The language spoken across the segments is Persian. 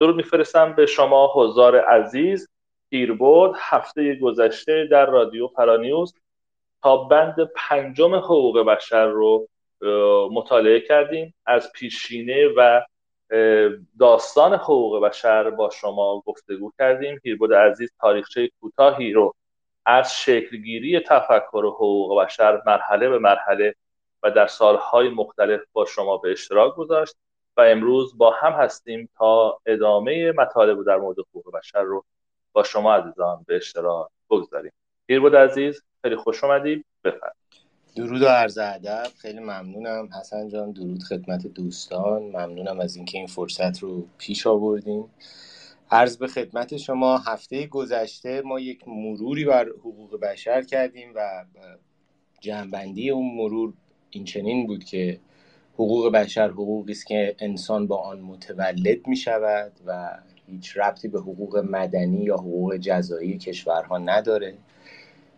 درود میفرستم به شما حضار عزیز پیربرد هفته گذشته در رادیو پرانیوز. تا بند پنجم حقوق بشر رو مطالعه کردیم. از پیشینه و داستان حقوق بشر با شما گفتگو کردیم. پیربرد عزیز تاریخچه کوتاهی رو از شکلگیری تفکر حقوق بشر مرحله به مرحله و در سالهای مختلف با شما به اشتراک گذاشت. امروز با هم هستیم تا ادامه مطالب در مورد حقوق بشر رو با شما عزیزان به اشتراک بگذاریم. پیربود عزیز خیلی خوش آمدید بفرمایید. درود و عرض ادب. خیلی ممنونم. حسن جان درود خدمت دوستان. ممنونم از اینکه این فرصت رو پیش آوردیم عرض به خدمت شما هفته گذشته ما یک مروری بر حقوق بشر کردیم و جنبندی اون مرور این چنین بود که حقوق بشر حقوقی است که انسان با آن متولد می شود و هیچ ربطی به حقوق مدنی یا حقوق جزایی کشورها نداره.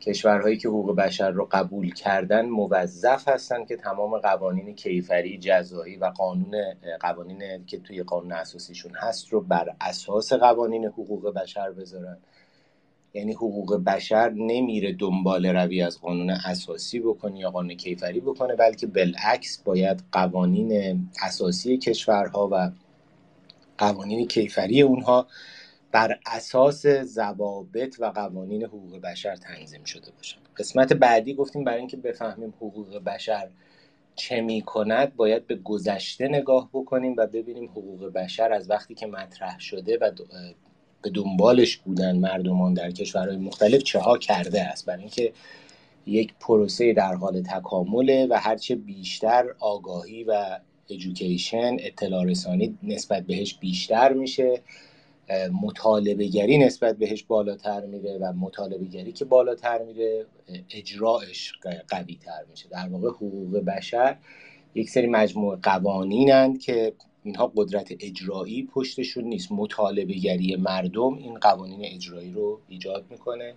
کشورهایی که حقوق بشر رو قبول کردن موظف هستند که تمام قوانین کیفری جزایی و قانون قوانین که توی قانون اساسیشون هست رو بر اساس قوانین حقوق بشر بذارن. یعنی حقوق بشر نمیره دنبال روی از قانون اساسی بکنه یا قانون کیفری بکنه بلکه بالعکس باید قوانین اساسی کشورها و قوانین کیفری اونها بر اساس ضوابط و قوانین حقوق بشر تنظیم شده باشن قسمت بعدی گفتیم برای اینکه بفهمیم حقوق بشر چه می کند باید به گذشته نگاه بکنیم و ببینیم حقوق بشر از وقتی که مطرح شده و به دنبالش بودن مردمان در کشورهای مختلف چه ها کرده است. برای اینکه یک پروسه در حال تکامله و هرچه بیشتر آگاهی و ادویکیشن اطلاع رسانی نسبت بهش بیشتر میشه مطالبه گری نسبت بهش بالاتر میره و مطالبه گری که بالاتر میره اجراش قوی تر میشه. در واقع حقوق بشر یک سری مجموعه قوانینند که اینها قدرت اجرایی پشتشون نیست. مطالبه گری مردم این قوانین اجرایی رو ایجاد می‌کنه.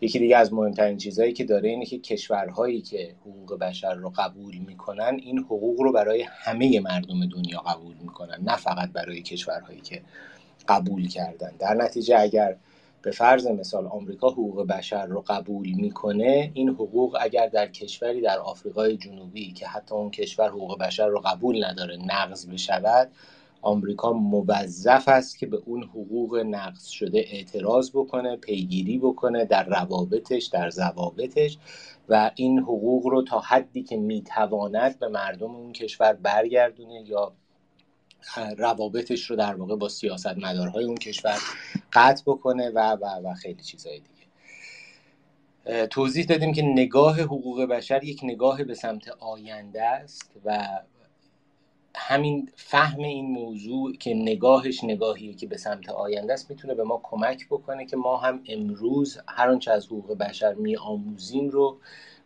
یکی دیگه از مهمترین چیزهایی که داره اینه که کشورهایی که حقوق بشر رو قبول می‌کنن این حقوق رو برای همه مردم دنیا قبول می‌کنن نه فقط برای کشورهایی که قبول کردن. در نتیجه اگر به فرض مثال آمریکا حقوق بشر رو قبول می‌کنه این حقوق اگر در کشوری در آفریقای جنوبی که حتی اون کشور حقوق بشر رو قبول نداره نقض بشود آمریکا موظف است که به اون حقوق نقض شده اعتراض بکنه پیگیری بکنه در روابطش در ضوابطش و این حقوق رو تا حدی که می‌تواند به مردم اون کشور برگردونه یا روابطش رو در واقع با سیاست مدارهای اون کشور قطع بکنه و و و خیلی چیزهای دیگه. توضیح دادیم که نگاه حقوق بشر یک نگاه به سمت آینده است و همین فهم این موضوع که نگاهش نگاهیه که به سمت آینده است می‌تونه به ما کمک بکنه که ما هم امروز هر آنچه از حقوق بشر میآموزیم رو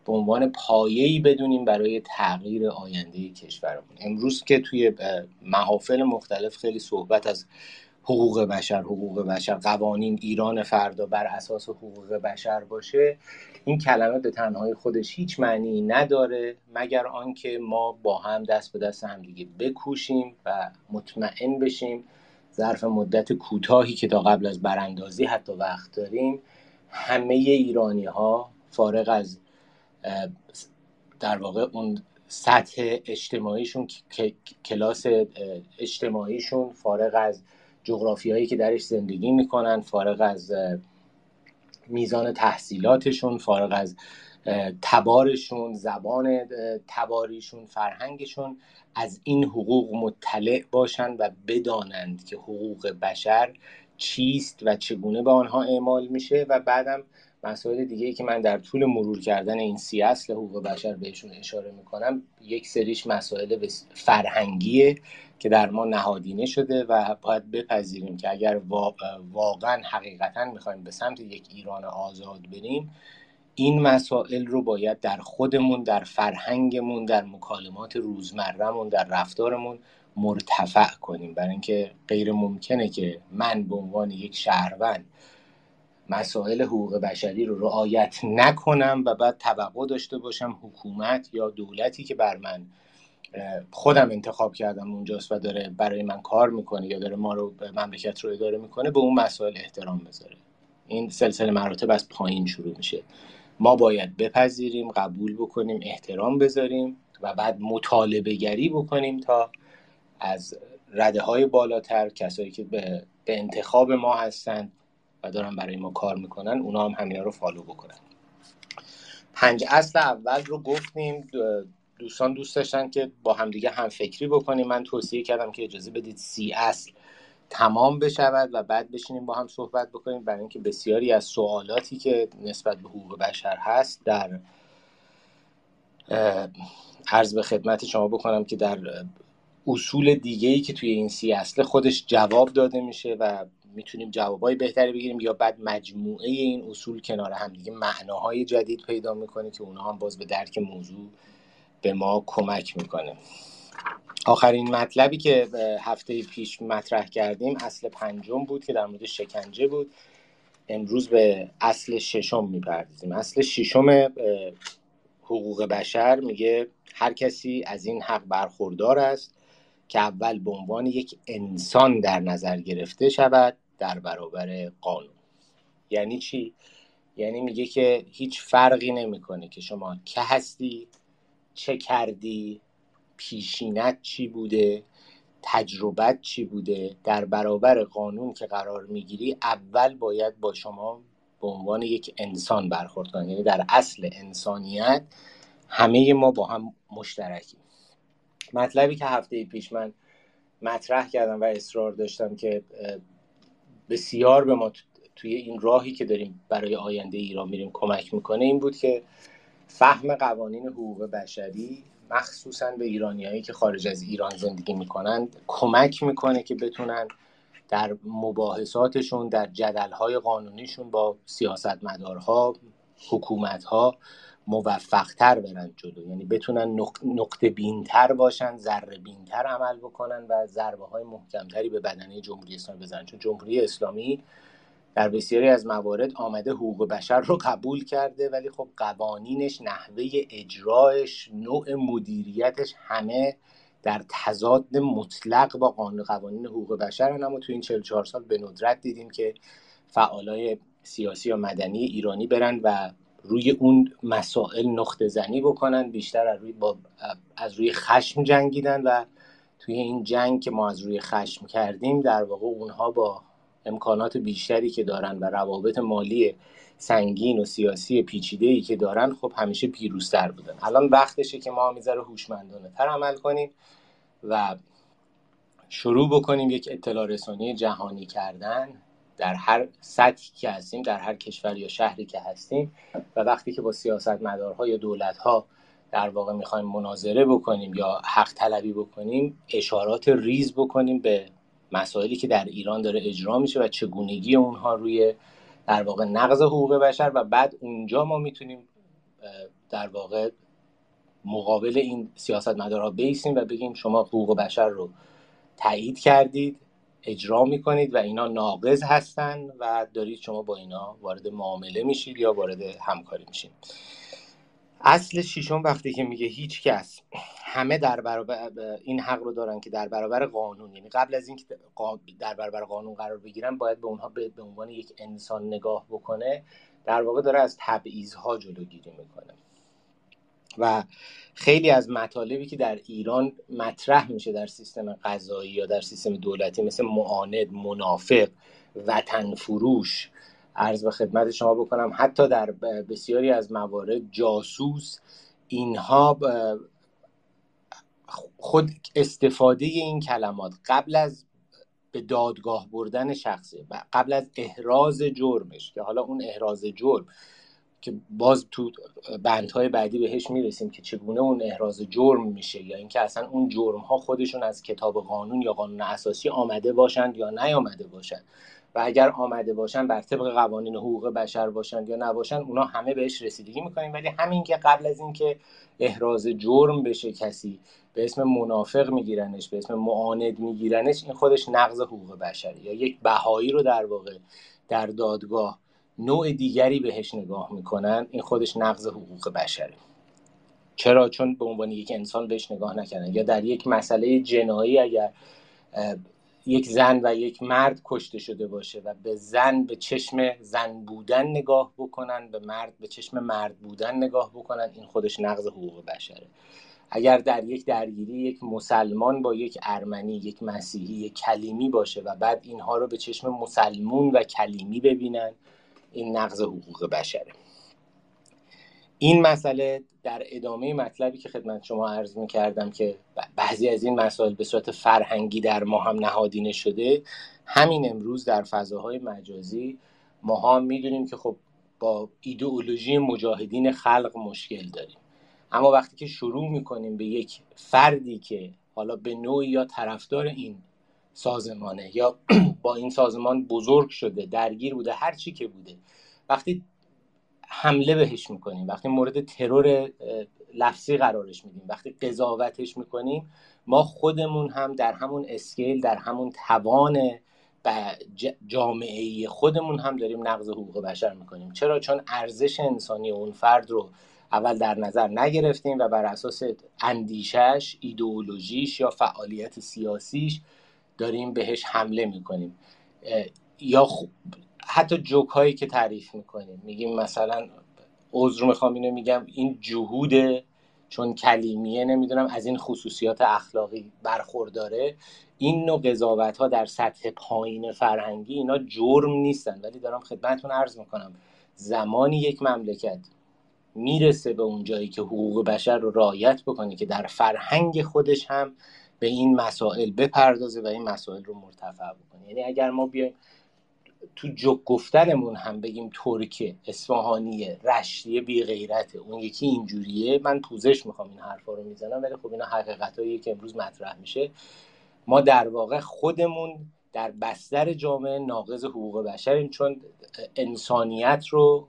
به عنوان پایه‌ای بدونیم برای تغییر آینده کشورمون. امروز که توی محافل مختلف خیلی صحبت از حقوق بشر حقوق بشر قوانین ایران فردا بر اساس حقوق بشر باشه این کلمه به تنهایی خودش هیچ معنی نداره مگر آنکه ما با هم دست به دست همدیگه بکوشیم و مطمئن بشیم ظرف مدت کوتاهی که تا قبل از براندازی حتی وقت داریم همه ایرانی ها فارغ از در واقع اون سطح اجتماعیشون کلاس اجتماعیشون فارغ از جغرافیایی که درش زندگی می‌کنن فارغ از میزان تحصیلاتشون فارغ از تبارشون زبان تباریشون فرهنگشون از این حقوق مطلع باشند و بدانند که حقوق بشر چیست و چگونه به آنها اعمال میشه و بعدم مسائل دیگه ای که من در طول مرور کردن این سی اصل حقوق بشر بهشون اشاره می‌کنم یک سریش مسائل فرهنگیه که در ما نهادینه شده و باید بپذیریم که اگر واقعا حقیقتا می‌خوایم به سمت یک ایران آزاد بریم این مسائل رو باید در خودمون در فرهنگمون در مکالمات روزمرهمون در رفتارمون مرتفع کنیم. برای اینکه غیر ممکنه که من به عنوان یک شهروند مسائل حقوق بشری رو رعایت نکنم و بعد توقع داشته باشم حکومت یا دولتی که بر من خودم انتخاب کردم اونجاست و داره برای من کار می‌کنه یا داره ما رو مملکت رو اداره می‌کنه به اون مسائل احترام بذاره. این سلسله مراتب از پایین شروع میشه. ما باید بپذیریم قبول بکنیم احترام بذاریم و بعد مطالبه گری بکنیم تا از رده های بالاتر کسایی که به, به انتخاب ما هستن دارن برای ما کار می‌کنن اونا هم همینا رو فالو بکنن. پنج اصل اول رو گفتیم دوستان دوست داشتن که با همدیگه هم فکری بکنیم. من توصیه کردم که اجازه بدید سی اصل تمام بشود و بعد بشینیم با هم صحبت بکنیم. برای اینکه بسیاری از سوالاتی که نسبت به حقوق بشر هست در عرض به خدمت شما بکنم که در اصول دیگه ای که توی این سی اصله خودش جواب داده میشه و می‌تونیم جوابای بهتری بگیریم یا بعد مجموعه این اصول کنار هم دیگه معناهای جدید پیدا می‌کنه که اونها هم باز به درک موضوع به ما کمک می‌کنه. آخرین مطلبی که هفته پیش مطرح کردیم اصل پنجم بود که در مورد شکنجه بود. امروز به اصل ششم می‌پردازیم. اصل ششم حقوق بشر میگه هر کسی از این حق برخوردار است که اول به عنوان یک انسان در نظر گرفته شود در برابر قانون. یعنی چی؟ یعنی میگه که هیچ فرقی نمی‌کنه که شما که هستی چه کردی پیشینت چی بوده تجربت چی بوده. در برابر قانون که قرار می‌گیری اول باید با شما به عنوان یک انسان برخورد کنید یعنی در اصل انسانیت همه ما با هم مشترکیم. مطلبی که هفته پیش من مطرح کردم و اصرار داشتم که بسیار به ما توی این راهی که داریم برای آینده ایران میریم کمک می‌کنه این بود که فهم قوانین حقوق بشری مخصوصا به ایرانیایی که خارج از ایران زندگی می‌کنند کمک می‌کنه که بتونن در مباحثاتشون در جدلهای قانونیشون با سیاستمدارها حکومتها موفقتر برن جلو. یعنی بتونن نقطه بینتر باشن ذره بینتر عمل بکنن و ضربه های محکمتری به بدنه جمهوری اسلامی بزنن. چون جمهوری اسلامی در بسیاری از موارد آمده حقوق بشر رو قبول کرده ولی خب قوانینش نحوه اجرایش نوع مدیریتش همه در تضاد مطلق با قانون قوانین حقوق بشر اما تو این 44 سال به ندرت دیدیم که فعالای سیاسی و مدنی ایرانی برن و روی اون مسائل نقطه زنی بکنن بیشتر از روی, با از روی خشم جنگیدن و توی این جنگ که ما از روی خشم کردیم در واقع اونها با امکانات بیشتری که دارن و روابط مالی سنگین و سیاسی پیچیده ای که دارن خب همیشه پیروزتر بودن. الان وقتشه که ما می‌ذاره هوشمندانه تر عمل کنیم و شروع بکنیم یک اطلاع رسانی جهانی کردن. در هر سطحی که هستیم در هر کشور یا شهری که هستیم و وقتی که با سیاستمدارها یا دولتها در واقع می‌خوایم مناظره بکنیم یا حق طلبی بکنیم اشارات ریز بکنیم به مسائلی که در ایران داره اجرا میشه و چگونگی اونها روی در واقع نقض حقوق بشر و بعد اونجا ما می‌تونیم در واقع مقابل این سیاستمدارها بیسیم و بگیم شما حقوق بشر رو تایید کردید. اجرا می‌کنید و اینا ناقض هستن و دارید شما با اینا وارد معامله میشید یا وارد همکاری میشید. اصل شیشم وقتی که میگه هیچ کس همه در برابر این حق رو دارن که در برابر قانون یعنی قبل از اینکه در برابر قانون قرار بگیرن باید به اونها به عنوان یک انسان نگاه بکنه در واقع داره از تبعیضها جلوگیری می‌کنه. و خیلی از مطالبی که در ایران مطرح میشه در سیستم قضایی یا در سیستم دولتی مثل معاند منافق وطن فروش عرض به خدمت شما بکنم حتی در بسیاری از موارد جاسوس اینها خود استفاده این کلمات قبل از به دادگاه بردن شخصه و قبل از احراز جرمش که حالا اون احراز جرم که باز تو بندهای بعدی بهش می‌رسیم که چگونه اون احراز جرم میشه یا اینکه اصلا اون جرم ها خودشون از کتاب قانون یا قانون اساسی آمده باشند یا نیامده باشند. و اگر آمده باشن بر طبق قوانین حقوق بشر باشند یا نباشن اونا همه بهش رسیدگی می‌کنیم. ولی همین که قبل از اینکه احراز جرم بشه کسی به اسم منافق میگیرنش به اسم معاند میگیرنش این خودش نقض حقوق بشری یا یک بهایی رو در واقع در دادگاه نوع دیگری بهش نگاه می‌کنن این خودش نقض حقوق بشری چرا؟ چون به عنوان یک انسان بهش نگاه نکردن. یا در یک مسئله جنایی اگر یک زن و یک مرد کشته شده باشه و به زن به چشم زن بودن نگاه بکنن به مرد به چشم مرد بودن نگاه بکنن این خودش نقض حقوق بشره. اگر در یک درگیری یک مسلمان با یک ارمنی یک مسیحی یک کلیمی باشه و بعد اینها رو به چشم مسلمون و کلیمی ببینن این نقض حقوق بشره. این مسئله در ادامه مطلبی که خدمت شما عرض می کردم که بعضی از این مسائل به صورت فرهنگی در ما هم نهادینه شده همین امروز در فضاهای مجازی ما هم می‌دونیم که خب با ایدئولوژی مجاهدین خلق مشکل داریم. اما وقتی که شروع می‌کنیم به یک فردی که حالا به نوعی یا طرفدار این سازمانه یا با این سازمان بزرگ شده درگیر بوده هر چی که بوده. وقتی حمله بهش می‌کنیم وقتی مورد ترور لفظی قرارش میدیم وقتی قضاوتش می‌کنیم ما خودمون هم در همون اسکیل در همون توان جامعه خودمون هم داریم نقض حقوق بشر می‌کنیم. چرا؟ چون ارزش انسانی اون فرد رو اول در نظر نگرفتیم و بر اساس اندیشش ایدئولوژیش یا فعالیت سیاسیش داریم بهش حمله می‌کنیم. یا حتی جوک هایی که تعریف می‌کنیم. میگیم مثلا عذر می‌خوام اینو میگم این جهوده چون کلیمیه نمی‌دونم از این خصوصیات اخلاقی برخورداره. این نوع قضاوت ها در سطح پایین فرهنگی اینا جرم نیستن. ولی دارم خدمتتون عرض می‌کنم زمانی یک مملکت می‌رسه به اون جایی که حقوق بشر رو رعایت بکنه که در فرهنگ خودش هم به این مسائل بپردازه و این مسائل رو مرتفع بکنه. یعنی اگر ما بیایم تو جک گفتنمون هم بگیم ترکه اصفهانیه رشتیه بی غیرته اون یکی اینجوریه من پوزش می‌خوام این حرفا رو می‌زنم ولی خب اینا حقیقتایی که امروز مطرح میشه. ما در واقع خودمون در بستر جامعه ناقض حقوق بشریم چون انسانیت رو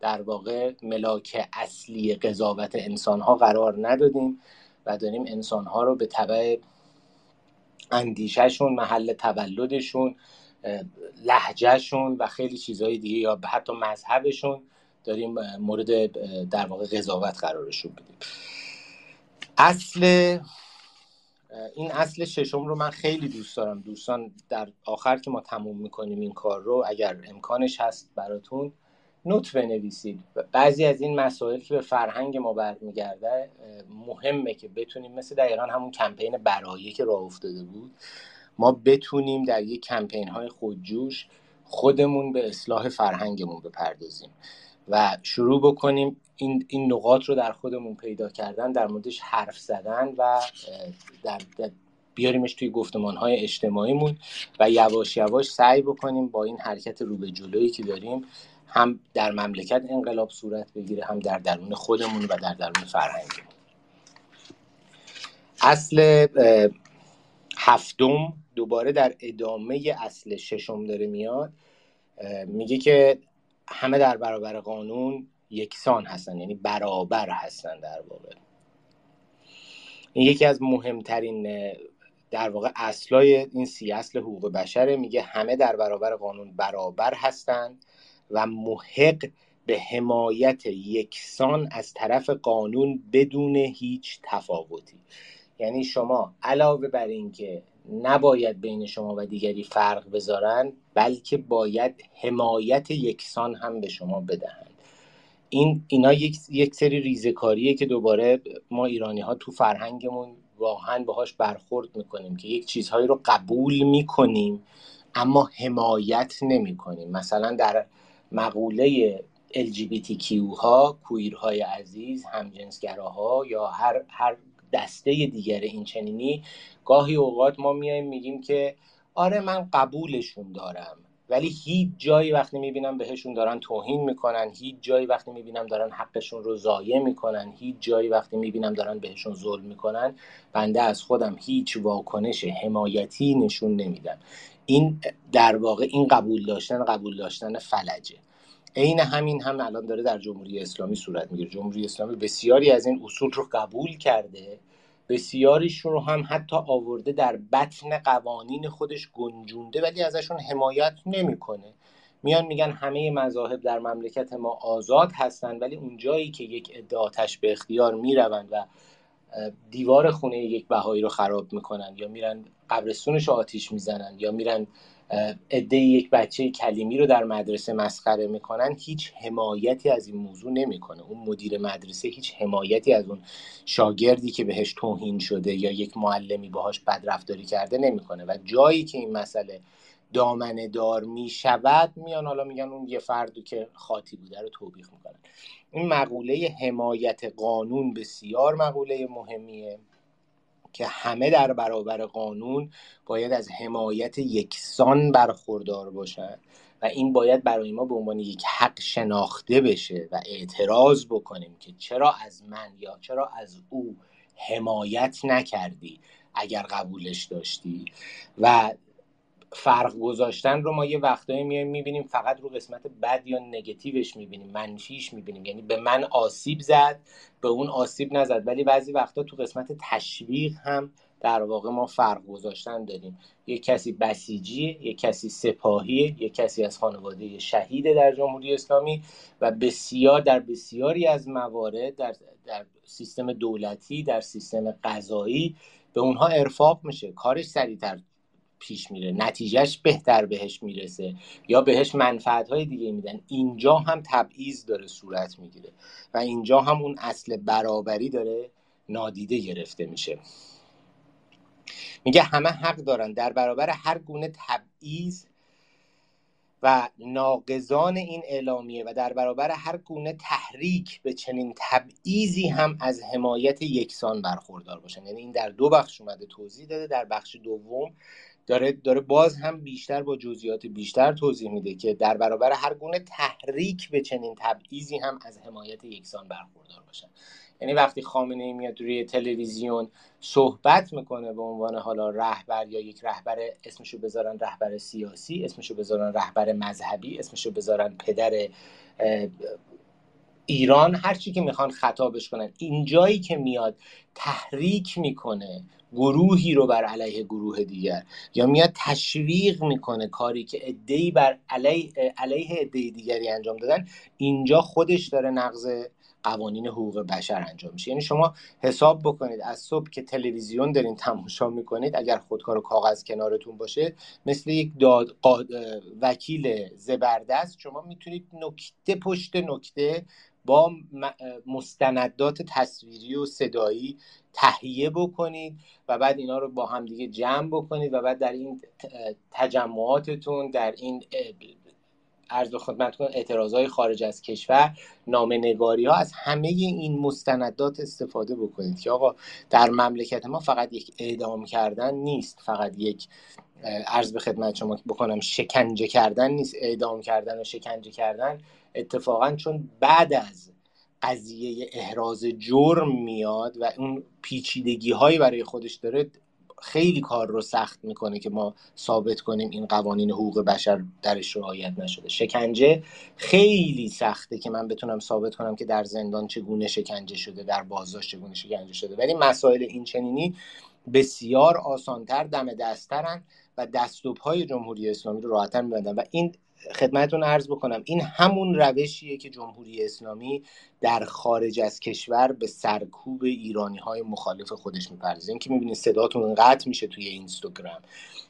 در واقع ملاک اصلی قضاوت انسانها قرار ندادیم. و داریم انسانها رو به طبع اندیشهشون محل تولدشون لحجهشون و خیلی چیزهای دیگه یا حتی مذهبشون داریم مورد در واقع قضاوت قرارشون بدیم اصل این اصل ششم رو من خیلی دوست دارم. دوستان در آخر که ما تموم می‌کنیم این کار رو اگر امکانش هست براتون نوت بنویسید. بعضی از این مسائل که به فرهنگ ما برمیگرده مهمه که بتونیم مثل دقیقا همون کمپین برایه که راه افتاده بود ما بتونیم در یک کمپین های خودجوش خودمون به اصلاح فرهنگمون بپردازیم و شروع بکنیم این, این نقاط رو در خودمون پیدا کردن در موردش حرف زدن و در, بیاریمش توی گفتمان های اجتماعیمون و یواش یواش سعی بکنیم با این حرکت رو به جلویی که داریم هم در مملکت انقلاب صورت بگیره هم در درون خودمون و در درون فرهنگمون. اصل هفتم دوباره در ادامه اصل ششم داره میاد. میگه که همه در برابر قانون یکسان هستن یعنی برابر هستن در واقع. این یکی از مهمترین در واقع اصلای این سی اصل حقوق بشره. میگه همه در برابر قانون برابر هستند و محق به حمایت یکسان از طرف قانون بدون هیچ تفاوتی. یعنی شما علاوه بر اینکه نباید بین شما و دیگری فرق بذارن بلکه باید حمایت یکسان هم به شما بدهند. این اینا یک, یک سری ریزکاریه که دوباره ما ایرانی ها تو فرهنگمون واقعا باهاش برخورد می‌کنیم که یک چیزهایی رو قبول می‌کنیم اما حمایت نمی‌کنیم. مثلا در مقوله LGBTQ ها کویرهای عزیز همجنسگراها یا هر هر دسته دیگر این چنینی گاهی اوقات ما میایم میگیم که آره من قبولشون دارم ولی هیچ جایی وقتی می‌بینم بهشون دارن توهین می‌کنن هیچ جایی وقتی می‌بینم دارن حقشون رو ضایع می‌کنن هیچ جایی وقتی می‌بینم دارن بهشون ظلم می‌کنن بنده از خودم هیچ واکنش حمایتی نشون نمیدم. این در واقع این قبول داشتن قبول داشتن فلجه. عین همین هم الان داره در جمهوری اسلامی صورت می‌گیره. جمهوری اسلامی بسیاری از این اصول رو قبول کرده بسیاریشون رو هم حتی آورده در بطن قوانین خودش گنجونده ولی ازشون حمایت نمی‌کنه. میان میگن همه مذاهب در مملکت ما آزاد هستند ولی اونجایی که یک ادعاتش به اختیار می‌روند و دیوار خونه یک بهایی رو خراب می‌کنن یا میرن قبرستونش آتیش می‌زنن یا میرن عده یک بچه کلیمی رو در مدرسه مسخره می‌کنن هیچ حمایتی از این موضوع نمی‌کنه. اون مدیر مدرسه هیچ حمایتی از اون شاگردی که بهش توهین شده یا یک معلمی باهاش بدرفتاری کرده نمی‌کنه. و جایی که این مسئله دامنه دار می‌شود میان حالا میگن اون یه فردو که خاطی بوده رو توبیخ می‌کنن. این مقوله حمایت قانون بسیار مقوله مهمیه. که همه در برابر قانون باید از حمایت یکسان برخوردار باشند و این باید برای ما به عنوان یک حق شناخته بشه و اعتراض بکنیم که چرا از من یا چرا از او حمایت نکردی اگر قبولش داشتی. و فرق گذاشتن رو ما یه وقتایی میایم می‌بینیم فقط رو قسمت بد یا نگتیوش می‌بینیم منفیش می‌بینیم؟ یعنی به من آسیب زد به اون آسیب نزد. ولی بعضی وقتا تو قسمت تشویق هم در واقع ما فرق گذاشتن داریم. یک کسی بسیجی یک کسی سپاهی یک کسی از خانواده شهید در جمهوری اسلامی و بسیار در بسیاری از موارد در, در سیستم دولتی در سیستم قضایی به اونها ارفاق میشه. کارش سریعتر پیش میره. نتیجهش بهتر بهش می‌رسه یا بهش منفعت های دیگه میدن. اینجا هم تبعیض داره صورت می‌گیره و اینجا هم اون اصل برابری داره نادیده گرفته میشه. میگه همه حق دارن. در برابر هر گونه تبعیض و ناقضان این اعلامیه و در برابر هر گونه تحریک به چنین تبعیضی هم از حمایت یکسان برخوردار باشن. یعنی این در دو بخش اومده توضیح داده. در بخش دوم داره داره باز هم بیشتر با جزئیات بیشتر توضیح میده که در برابر هر گونه تحریک به چنین تبعیضی هم از حمایت یکسان برخوردار باشن. یعنی وقتی خامنه ای میاد روی تلویزیون صحبت می‌کنه به عنوان حالا رهبر یا یک رهبر اسمشو بذارن رهبر سیاسی اسمشو بذارن رهبر مذهبی اسمشو بذارن پدر ایران هر چی که می‌خوان خطابش کنن. اینجایی که میاد تحریک می‌کنه گروهی رو بر علیه گروه دیگر. یا میاد تشویق می‌کنه کاری که ادهی بر علیه, علیه ادهی دیگری انجام دادن اینجا خودش داره نقض قوانین حقوق بشر انجام میشه. یعنی شما حساب بکنید از صبح که تلویزیون دارین تماشا می‌کنید اگر خودکار و کاغذ کنارتون باشه مثل یک داد وکیل زبردست شما می‌تونید نکته پشت نکته با مستندات تصویری و صدایی تهیه بکنید و بعد اینا رو با هم دیگه جمع بکنید و بعد در این تجمعاتتون در این عرض به خدمتتون اعتراضهای خارج از کشور نامنگاری ها از همه این مستندات استفاده بکنید که آقا در مملکت ما فقط یک اعدام کردن نیست فقط یک عرض به خدمت شما بکنم شکنجه کردن نیست اعدام کردن و شکنجه کردن اتفاقا چون بعد از قضیه احراز جرم میاد و اون پیچیدگی هایی برای خودش داره خیلی کار رو سخت می‌کنه که ما ثابت کنیم این قوانین حقوق بشر درش رعایت نشده. شکنجه خیلی سخته که من بتونم ثابت کنم که در زندان چگونه شکنجه شده در بازداشت چگونه شکنجه شده. ولی مسائل این چنینی بسیار آسانتر دم دسترن و دست و پای جمهوری اسلامی رو راحتتر میبندن. و این خدمتتون عرض بکنم. این همون روشیه که جمهوری اسلامی در خارج از کشور به سرکوب ایرانی های مخالف خودش می‌پردازه. اینکه می‌بینید صداتون قطع میشه توی اینستاگرام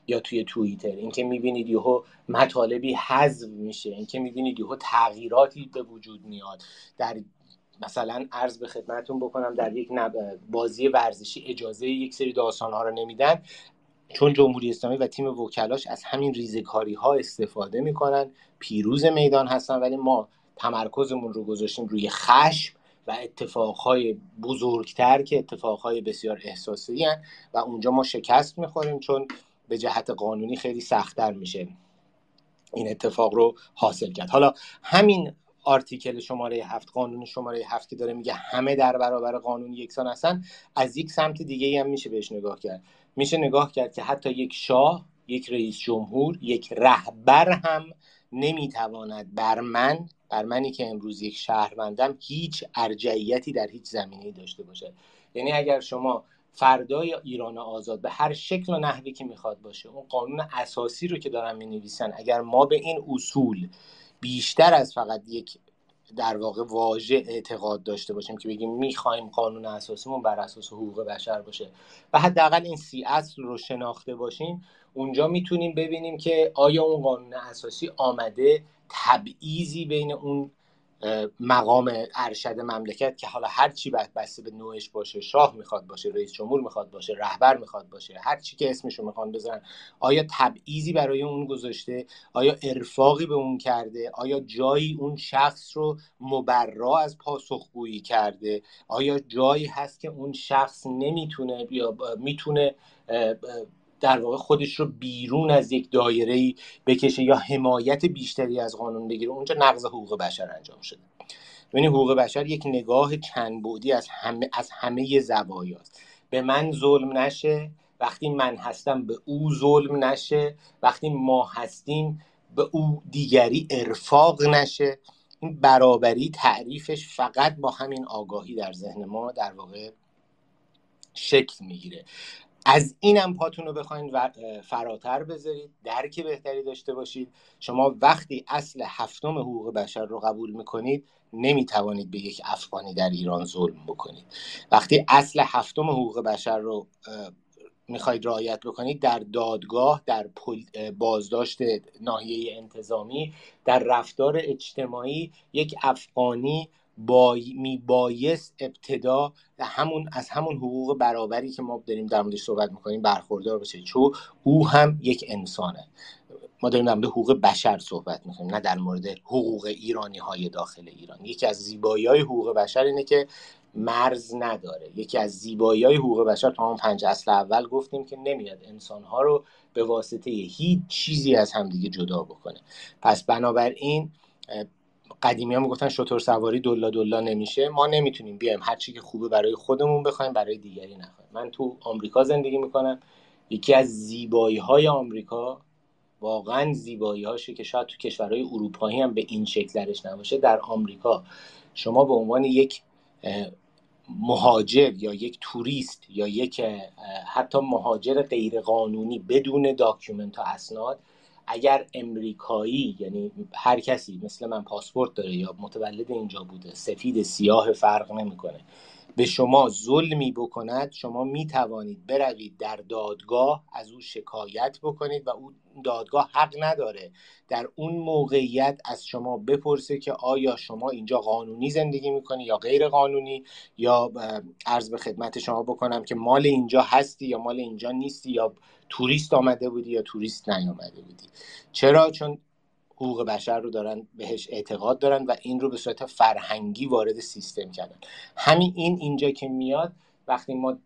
یا توی توییتر. اینکه می‌بینید یهو مطالبی حذف میشه. اینکه می‌بینید یهو تغییراتی به وجود میاد. در مثلا عرض به خدمتتون بکنم در یک بازی ورزشی اجازه یک سری داستان رو نمیدن. چون جمهوری اسلامی و تیم وکلاش از همین ریزکاری ها استفاده می‌کنن پیروز میدان هستن ولی ما تمرکزمون رو گذاشتیم روی خشم و اتفاقهای بزرگتر که اتفاقهای بسیار احساسی هن و اونجا ما شکست می‌خوریم چون به جهت قانونی خیلی سختتر میشه این اتفاق رو حاصل کرد. حالا همین آرتیکل شماره هفت قانون شماره هفت که داره میگه همه در برابر قانون یکسان هستن از یک سمت دیگه هم میشه بهش نگاه کرد. میشه نگاه کرد که حتی یک شاه یک رئیس جمهور یک رهبر هم نمی‌تواند بر من بر منی که امروز یک شهروندم هیچ ارجعیتی در هیچ زمینه داشته باشه یعنی اگر شما فردای ایران آزاد به هر شکل و نحوی که می‌خواد باشه اون قانون اساسی رو که دارن می نویسن اگر ما به این اصول بیشتر از فقط یک در واقع واژه اعتقاد داشته باشیم که بگیم می‌خوایم قانون اساسیمون بر اساس حقوق بشر باشه و حداقل این سی اصل رو شناخته باشیم اونجا می‌تونیم ببینیم که آیا اون قانون اساسی آمده تبعیضی بین اون مقام ارشد مملکت که حالا هر چی بسته به نوعش باشه شاه می‌خواد باشه رئیس جمهور می‌خواد باشه رهبر می‌خواد باشه هر چی که اسمشو می‌خوان بزنن آیا تبعیضی برای اون گذاشته؟ آیا ارفاقی به اون کرده؟ آیا جایی اون شخص رو مبرا از پاسخگویی کرده؟ آیا جایی هست که اون شخص نمی‌تونه یا می‌تونه در واقع خودش رو بیرون از یک دایره بکشه یا حمایت بیشتری از قانون بگیره. اونجا نقض حقوق بشر انجام شده. یعنی حقوق بشر یک نگاه چند بودی از همه از همه زوایاست. به من ظلم نشه وقتی من هستم به او ظلم نشه وقتی ما هستیم به او دیگری ارفاق نشه. این برابری تعریفش فقط با همین آگاهی در ذهن ما در واقع شکل می‌گیره. از اینم پاتون رو بخواین فراتر بذارید. درک بهتری داشته باشید. شما وقتی اصل هفتم حقوق بشر رو قبول می‌کنید نمی‌توانید به یک افغانی در ایران ظلم بکنید. وقتی اصل هفتم حقوق بشر رو می‌خواید رعایت بکنید در دادگاه در بازداشت ناحیه انتظامی در رفتار اجتماعی یک افغانی بای میبایست ابتدا همون از همون حقوق برابری که ما داریم در موردش صحبت می‌کنیم برخوردار بشه. چون او هم یک انسانه. ما داریم در مورد حقوق بشر صحبت می‌کنیم نه در مورد حقوق ایرانی های داخل ایران. یکی از زیبایی های حقوق بشر اینه که مرز نداره. یکی از زیبایی های حقوق بشر اون پنج اصل اول گفتیم که نمیاد انسان ها رو به واسطه هیچ چیزی از همدیگه جدا بکنه. پس بنابراین قدیمی ها می‌گفتن شطور سواری دلا دلا نمیشه. ما نمی‌تونیم بیایم هر چی که خوبه برای خودمون بخوایم برای دیگری نخوایم. من تو آمریکا زندگی می‌کنم. یکی از زیبایی های آمریکا واقعا زیبایی هاشه که شاید تو کشورهای اروپایی هم به این شکل درش نباشه. در آمریکا شما به عنوان یک مهاجر یا یک توریست یا یک حتی مهاجر غیرقانونی بدون document و اسناد اگر امریکایی یعنی هر کسی مثل من پاسپورت داره یا متولد اینجا بوده سفید سیاه فرق نمی‌کنه. به شما ظلمی بکند شما می توانید بروید در دادگاه از او شکایت بکنید و اون دادگاه حق نداره. در اون موقعیت از شما بپرسه که آیا شما اینجا قانونی زندگی می‌کنی یا غیر قانونی یا عرض به خدمت شما بکنم که مال اینجا هستی یا مال اینجا نیستی یا توریست آمده بودی یا توریست نیامده بودی. چرا؟ چون حقوق بشر رو دارن بهش اعتقاد دارن و این رو به صورت فرهنگی وارد سیستم کردن. همین این اینجا که میاد وقتی ما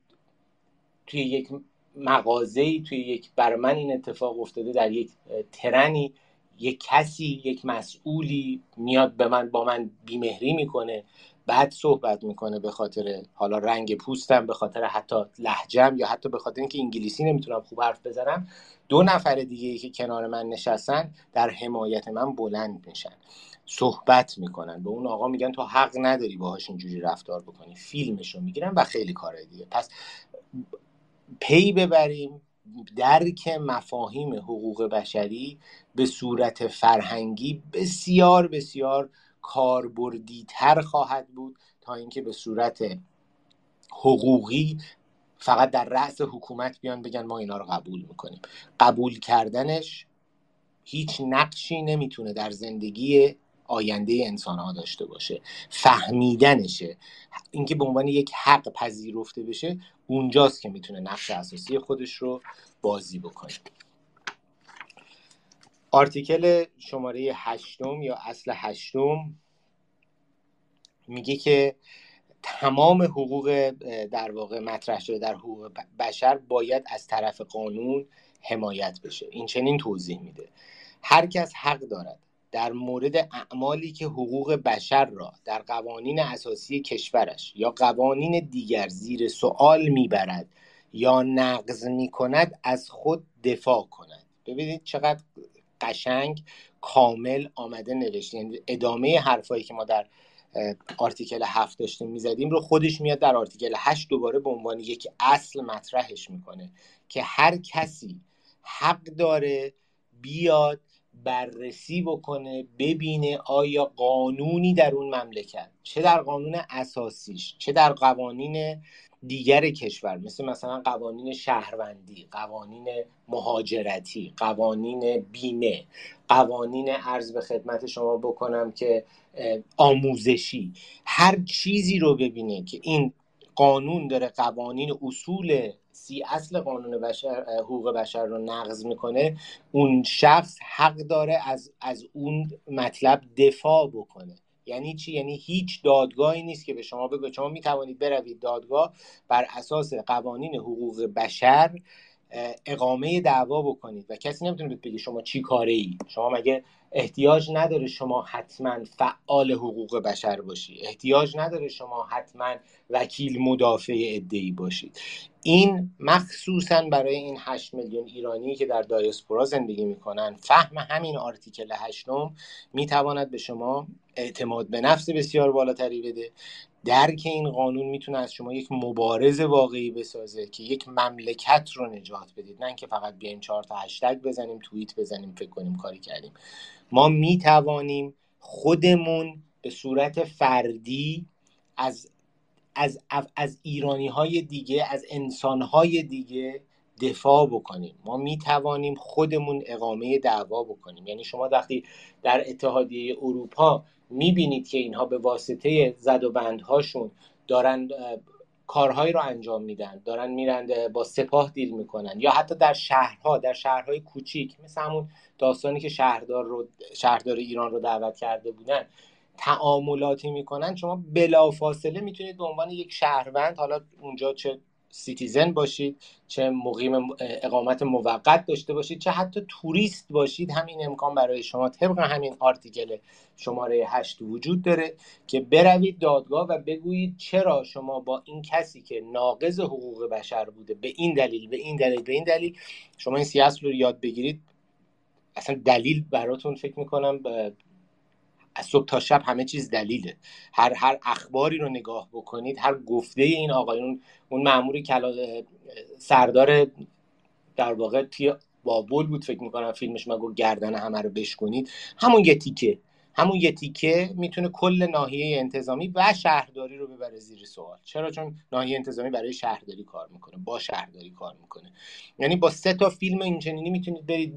توی یک مغازه توی یک بر من این اتفاق افتاده در یک ترنی یک کسی یک مسئولی میاد به من با من بیمهری می‌کنه. بعد صحبت می‌کنه به خاطر حالا رنگ پوستم به خاطر حتی لحجم یا حتی به خاطر اینکه انگلیسی نمی‌تونم خوب حرف بزنم دو نفر دیگه ای که کنار من نشستن در حمایت من بلند میشن. صحبت می‌کنن. به اون آقا میگن تو حق نداری باهاش اینجوری رفتار بکنی. فیلمشو می‌گیرن و خیلی کارهای دیگه. پس پی ببریم درک مفاهیم حقوق بشری به صورت فرهنگی بسیار بسیار کاربردی تر خواهد بود تا اینکه به صورت حقوقی فقط در رأس حکومت بیان بگن ما اینا رو قبول می‌کنیم. قبول کردنش هیچ نقشی نمی‌تونه در زندگی آینده انسان ها داشته باشه. فهمیدنشه. اینکه به عنوان یک حق پذیرفته بشه اونجاست که می‌تونه نقش اساسی خودش رو بازی بکنه. آرتیکل شماره هشتم یا اصل هشتم میگه که تمام حقوق در واقع مطرح شده در حقوق بشر باید از طرف قانون حمایت بشه. این چنین توضیح میده. هر کس حق دارد در مورد اعمالی که حقوق بشر را در قوانین اساسی کشورش یا قوانین دیگر زیر سوال می‌برد یا نقض می‌کند از خود دفاع کند. ببینید چقدر قشنگ کامل آمده نوشته. یعنی ادامه حرفایی که ما در آرتیکل هفت داشتیم می‌زدیم رو خودش میاد در آرتیکل هشت دوباره به عنوان یک اصل مطرحش می‌کنه که هر کسی حق داره بیاد بررسی بکنه ببینه آیا قانونی در اون مملکت چه در قانون اساسیش چه در قوانین دیگر کشور مثل مثلا قوانین شهروندی قوانین مهاجرتی قوانین بیمه قوانین عرض به خدمت شما بکنم که آموزشی. هر چیزی رو ببینه که این قانون داره قوانین اصول سی اصل قانون بشر حقوق بشر رو نقض می‌کنه اون شخص حق داره از, از اون مطلب دفاع بکنه. یعنی چی؟ یعنی هیچ دادگاهی نیست که به شما بگه شما می توانید بروید دادگاه بر اساس قوانین حقوق بشر اقامه دعوا بکنید و کسی نمی‌تونه بگه شما چی کاره ای؟ شما مگه احتیاج نداره شما حتما فعال حقوق بشر باشی. احتیاج نداره شما حتما وکیل مدافع ادهی باشید این مخصوصا برای این 8 میلیون ایرانی که در دایسپورا زندگی می‌کنن فهم همین آرتیکل هشتم می‌تواند به شما اعتماد به نفس بسیار بالاتری بده. درک این قانون می‌تونه از شما یک مبارز واقعی بسازه که یک مملکت رو نجات بدید. نه اینکه فقط بیایم چهار تا هشتگ بزنیم توییت بزنیم فکر کنیم کاری کردیم. ما می‌توانیم خودمون به صورت فردی از از از ایرانی های دیگه از انسان های دیگه دفاع بکنیم. ما می توانیم خودمون اقامه دعوا بکنیم. یعنی شما وقتی در اتحادیه اروپا می بینید که اینها به واسطه زد و بندهاشون دارن کارهایی رو انجام میدن. دارن میرن با سپاه دیل می‌کنن. یا حتی در شهرها در شهرهای کوچیک مثل همون داستانی که شهردار رو شهردار ایران رو دعوت کرده بودن تعاملاتی می‌کنن. شما بلافاصله می‌تونید به عنوان یک شهروند حالا اونجا چه citizen باشید چه مقیم اقامت موقت داشته باشید چه حتی توریست باشید همین امکان برای شما طبق همین article شماره هشت وجود داره که بروید دادگاه و بگویید چرا شما با این کسی که ناقض حقوق بشر بوده به این دلیل به این دلیل به این دلیل شما این سیاست رو یاد بگیرید. اصلا دلیل براتون فکر می‌کنم از صبح تا شب همه چیز دلیله. هر هر اخباری رو نگاه بکنید هر گفته این آقایون اون ماموری کلا سردار در واقع توی بابل بود فکر می‌کنم فیلمش مگو گردن همه رو بشکنید همون یه تیکه. همون یه تیکه می‌تونه کل ناحیه انتظامی و شهرداری رو ببره زیر سوال. چرا؟ چون ناحیه انتظامی برای شهرداری کار می‌کنه با شهرداری کار می‌کنه. یعنی با سه تا فیلم اینچنینی می‌تونید برید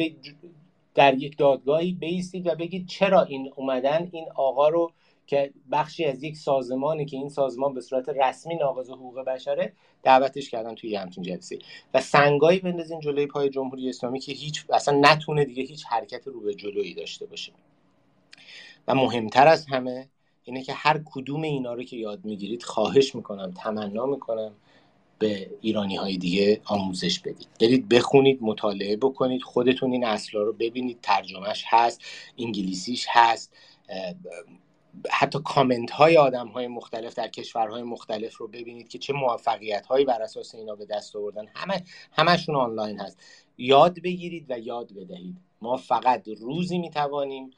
در یک دادگاهی بیستید و بگید چرا این اومدن؟ این آقا رو که بخشی از یک سازمانی که این سازمان به صورت رسمی ناقض حقوق بشره دعوتش کردن توی همچین جلسه و سنگایی بندازین جلوی پای جمهوری اسلامی که هیچ اصلا نتونه دیگه هیچ حرکت رو به جلویی داشته باشه. و مهمتر از همه اینه که هر کدوم اینا رو که یاد می‌گیرید خواهش می‌کنم تمنا می‌کنم به ایرانی های دیگه آموزش بدید. برید بخونید مطالعه بکنید. خودتون این اصلا رو ببینید. ترجمهش هست انگلیسیش هست. حتی کامنت های آدم های مختلف در کشورهای مختلف رو ببینید که چه موفقیت هایی بر اساس اینا به دست آوردن. همه همشون آنلاین هست. یاد بگیرید و یاد بدهید. ما فقط روزی می‌توانیم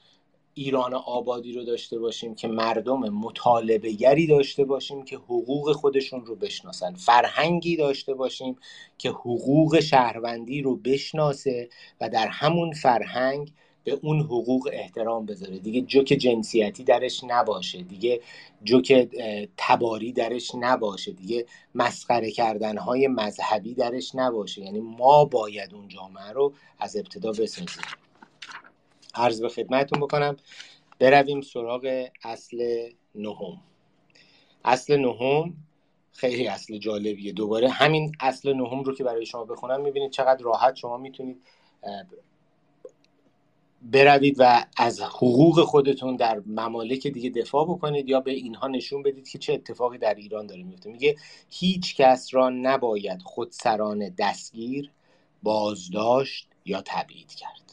ایران آبادی رو داشته باشیم که مردم مطالبه گری داشته باشیم که حقوق خودشون رو بشناسن. فرهنگی داشته باشیم که حقوق شهروندی رو بشناسه و در همون فرهنگ به اون حقوق احترام بذاره. دیگه جوک جنسیتی درش نباشه. دیگه جوک تباری درش نباشه. دیگه مسخره کردن های مذهبی درش نباشه. یعنی ما باید اون جامعه رو از ابتدا بسازیم. عرض به خدمتتون بکنم. برویم سراغ اصل نهم. اصل نهم خیلی اصل جالبیه. دوباره همین اصل نهم رو که برای شما بخونم می‌بینید چقدر راحت شما می‌تونید بروید و از حقوق خودتون در ممالک دیگه دفاع بکنید یا به اینها نشون بدید که چه اتفاقی در ایران داره میفته میگه هیچ کس را نباید خودسرانه دستگیر بازداشت یا تبعید کرد.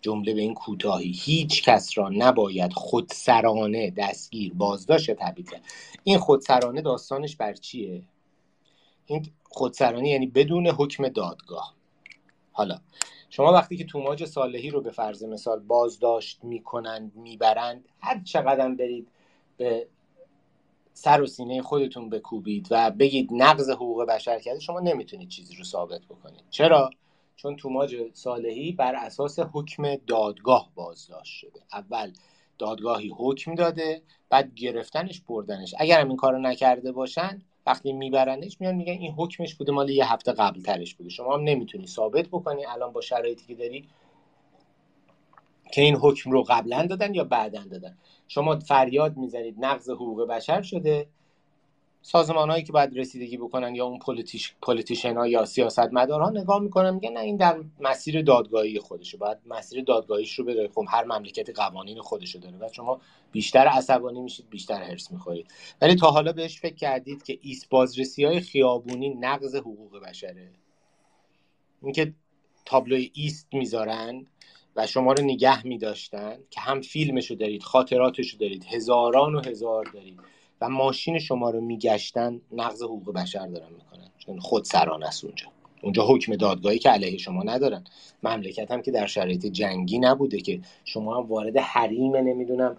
جمله به این کوتاهی. هیچ کس را نباید خودسرانه دستگیر بازداشت تبعید کرد. این خودسرانه داستانش بر چیه؟ این خودسرانه یعنی بدون حکم دادگاه. حالا شما وقتی که توماج صالحی رو به فرض مثال بازداشت می‌کنند می‌برند هر چقدر برید به سر و سینه خودتون بکوبید و بگید نقض حقوق بشر کرده شما نمی‌تونید چیزی رو ثابت بکنید. چرا؟ چون توماج صالحی بر اساس حکم دادگاه بازداشت شده. اول دادگاهی حکم داده بعد گرفتنش بردنش. اگر هم این کارو نکرده باشن وقتی میبرنش میان میگن این حکمش بوده مال یه هفته قبل ترش بوده. شما هم نمی‌تونی ثابت بکنی الان با شرایطی که داری که این حکم رو قبلا دادن یا بعدا دادن. شما فریاد می‌زنید نقض حقوق بشر شده. سازمان هایی که باید رسیدگی بکنن یا اون پولیتیش پولیتیشن ها یا سیاستمدارها نگاه می‌کنن میگن نه این در مسیر دادگاهی خودشه. باید مسیر دادگاهیش رو بره خب هر مملکت قوانین خودشو داره. و شما بیشتر عصبانی میشید بیشتر هرس می‌خورید. ولی تا حالا بهش فکر کردید که ایست بازرسی های خیابونی نقض حقوق بشره. اینکه تابلوی ایست می‌ذارن و شما رو نگه میداشتن که هم فیلمشو دارید خاطراتشو دارید هزاران و هزار دارید. و ماشین شما رو میگشتن نقض حقوق بشر دارن می‌کنن. چون خود سران است اونجا. اونجا حکم دادگاهی که علیه شما ندارن. مملکت هم که در شرایط جنگی نبوده که شما هم وارد حریم نمی‌دونم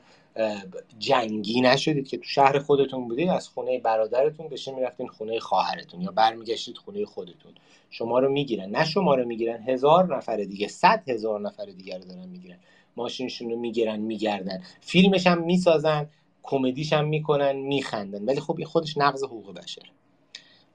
جنگی نشدید که تو شهر خودتون بودید از خونه برادرتون بشه می‌رفتین؟ خونه خواهرتون یا برمیگشتید خونه خودتون. شما رو می‌گیرن. نه شما رو می‌گیرن هزار نفر دیگه صد هزار نفر دیگه رو دارن می‌گیرن. ماشینشون رو می‌گیرن میگردن. فیلمش هم می‌سازن. کمدیش هم می‌کنن میخندن. ولی خب این خودش نقض حقوق بشر.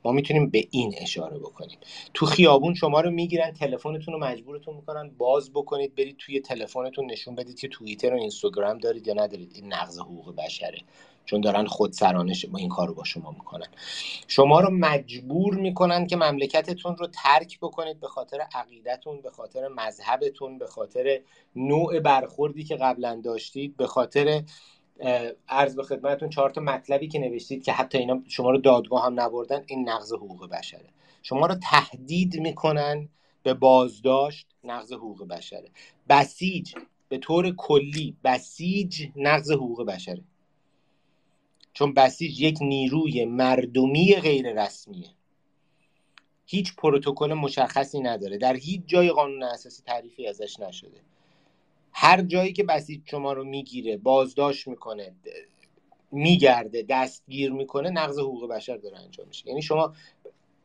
ما می‌تونیم به این اشاره بکنیم. تو خیابون شما رو می‌گیرن تلفنتون رو مجبورتون می‌کنن باز بکنید برید توی تلفنتون نشون بدید که توییتر و اینستاگرام دارید یا ندارید. این نقض حقوق بشره. چون دارن خود سرانش با این کار رو با شما می‌کنن. شما رو مجبور می‌کنن که مملکتتون رو ترک بکنید به خاطر عقیدتون به خاطر مذهبتون به خاطر نوع برخوردی که قبلا داشتید به خاطر عرض به خدمتتون چهار تا مطلبی که نوشتید که حتی اینا شما رو دادگاه هم نبردن این نقض حقوق بشره. شما رو تهدید می‌کنن به بازداشت نقض حقوق بشره. بسیج به طور کلی بسیج نقض حقوق بشره. چون بسیج یک نیروی مردمی غیر رسمیه. هیچ پروتکل مشخصی نداره. در هیچ جای قانون اساسی تعریفی ازش نشده. هر جایی که بسیج شما رو می‌گیره بازداشت می‌کنه میگرده دستگیر می‌کنه نقض حقوق بشر داره انجام میشه. یعنی شما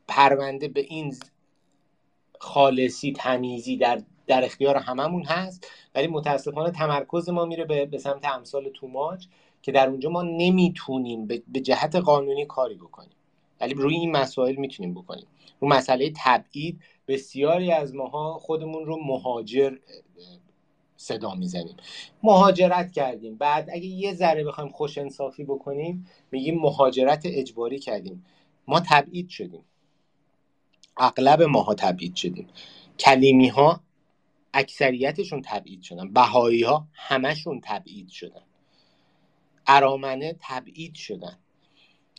پرونده به این خالصی تمیزی در در اختیار هممون هست ولی متاسفانه تمرکز ما میره به, به سمت امثال توماج که در اونجا ما نمی‌تونیم به جهت قانونی کاری بکنیم. ولی روی این مسائل می‌تونیم بکنیم. رو مسئله تبعید بسیاری از ماها خودمون رو مهاجر صدا می‌زنیم. مهاجرت کردیم. بعد اگه یه ذره بخوایم خوش انصافی بکنیم میگیم مهاجرت اجباری کردیم. ما تبعید شدیم. اغلب ماها تبعید شدیم. کلیمی ها اکثریتشون تبعید شدن. بهایی ها همشون تبعید شدن. ارامنه تبعید شدن.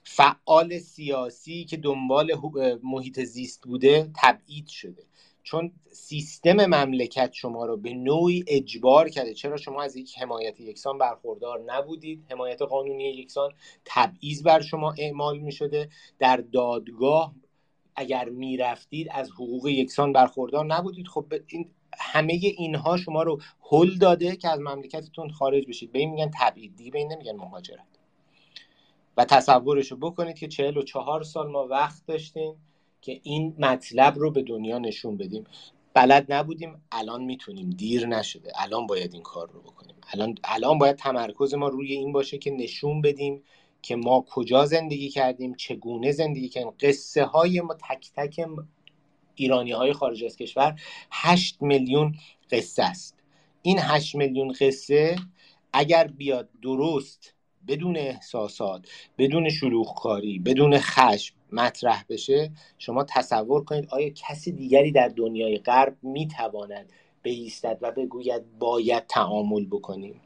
فعال سیاسی که دنبال محیط زیست بوده تبعید شده. چون سیستم مملکت شما رو به نوعی اجبار کرده. چرا شما از یک حمایت یکسان برخوردار نبودید؟ حمایت قانونی یکسان تبعیض بر شما اعمال می شده در دادگاه اگر می‌رفتید از حقوق یکسان برخوردار نبودید. خب این همه اینها شما رو هل داده که از مملکتتون خارج بشید. به این میگن تبعید دیگه به این نمیگن مهاجرت. و تصورش رو بکنید که چهل و چهار سال ما وقت داشتیم. که این مطلب رو به دنیا نشون بدیم. بلد نبودیم الان می‌تونیم. دیر نشده. الان باید این کار رو بکنیم. الان الان باید تمرکز ما روی این باشه که نشون بدیم که ما کجا زندگی کردیم چگونه زندگی کردیم. قصه های ما تک تک ایرانی های خارج از کشور هشت میلیون قصه است. این هشت میلیون قصه اگر بیاد درست بدون احساسات بدون شلوغکاری بدون خشم مطرح بشه شما تصور کنید آیا کسی دیگری در دنیای غرب می‌تواند بیستد و بگوید باید تعامل بکنیم؟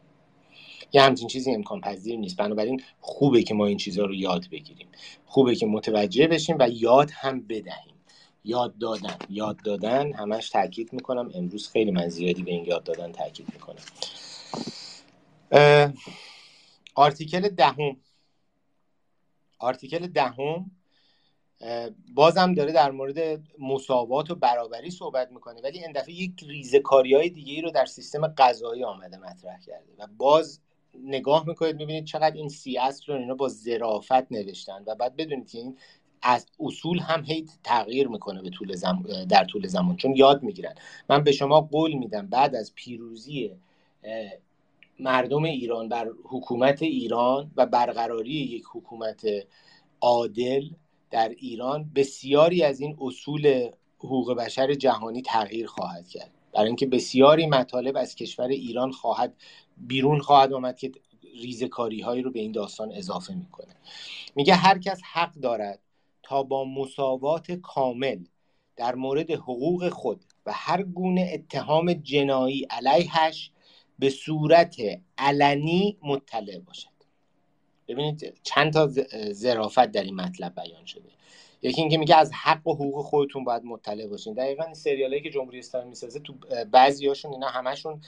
یه همچین چیزی امکان پذیر نیست. بنابراین خوبه که ما این چیزها رو یاد بگیریم. خوبه که متوجه بشیم و یاد هم بدهیم. یاد دادن. یاد دادن همش تاکید می‌کنم. امروز خیلی من زیادی به این یاد دادن تاکید می‌کنم. آرتیکل دهم. آرتیکل دهم بازم داره در مورد مساوات و برابری صحبت می‌کنه ولی این دفعه یک ریزکاری های دیگه ای رو در سیستم قضایی آمده مطرح کرده و باز نگاه می‌کنید می‌بینید چقدر این سی اصل رو اینا با ظرافت نوشتن و بعد بدونید که این از اصول هم هی تغییر می‌کنه به طول در طول زمان چون یاد می‌گیرن. من به شما قول میدم بعد از پیروزی مردم ایران بر حکومت ایران و برقراری یک حکومت عادل در ایران بسیاری از این اصول حقوق بشر جهانی تغییر خواهد کرد. برای اینکه بسیاری مطالب از کشور ایران خواهد بیرون خواهد آمد که ریزکاری هایی رو به این داستان اضافه می‌کنه. میگه هر کس حق دارد تا با مساوات کامل در مورد حقوق خود و هر گونه اتهام جنایی علیهش به صورت علنی مطلع باشد. ببینید چند تا ظرافت در این مطلب بیان شده. یکی اینکه میگه از حق و حقوق خودتون باید مطلع باشین. دقیقا این سریالایی که جمهوری اسلامی می‌سازه تو بعضیاشون اینا همشون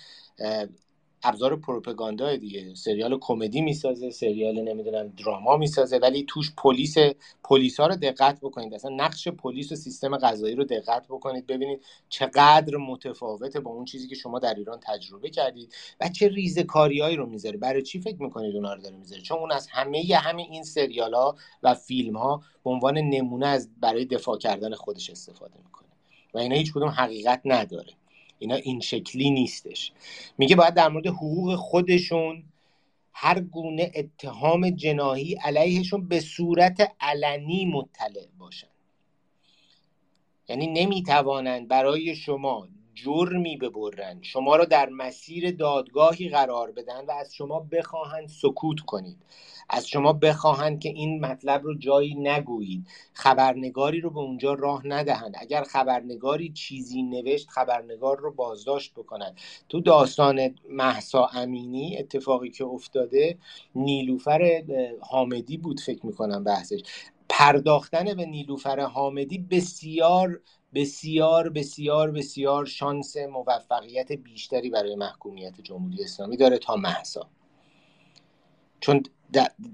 ابزار پروپاگاندا دیگه. سریال کمدی می‌سازه سریال نمی‌دونم دراما می‌سازه ولی توش پلیس پلیس ها رو دقت بکنید. اصلا نقش پلیس و سیستم قضایی رو دقت بکنید ببینید چقدر متفاوته با اون چیزی که شما در ایران تجربه کردید و چه ریزکاریایی رو می‌ذاره. برای چی فکر می‌کنید اونا رو داره می‌ذاره؟ چون اون از همه همه این سریال ها و فیلم ها به عنوان نمونه از برای دفاع کردن خودش استفاده می‌کنه و اینا هیچ کدوم حقیقت نداره. اینا این شکلی نیستش. میگه باید در مورد حقوق خودشون هر گونه اتهام جناهی علیهشون به صورت علنی مطلع باشن. یعنی نمی‌توانند برای شما جرمی ببرند. شما را در مسیر دادگاهی قرار بدن و از شما بخواهند سکوت کنید. از شما بخواهند که این مطلب رو جایی نگویید. خبرنگاری رو به اونجا راه ندهند. اگر خبرنگاری چیزی نوشت خبرنگار رو بازداشت بکنند. تو داستان محسا امینی اتفاقی که افتاده نیلوفر حامدی بود فکر می‌کنم بحثش. پرداختن به نیلوفر حامدی بسیار بسیار بسیار بسیار شانس موفقیت بیشتری برای محکومیت جمهوری اسلامی داره تا محسا چون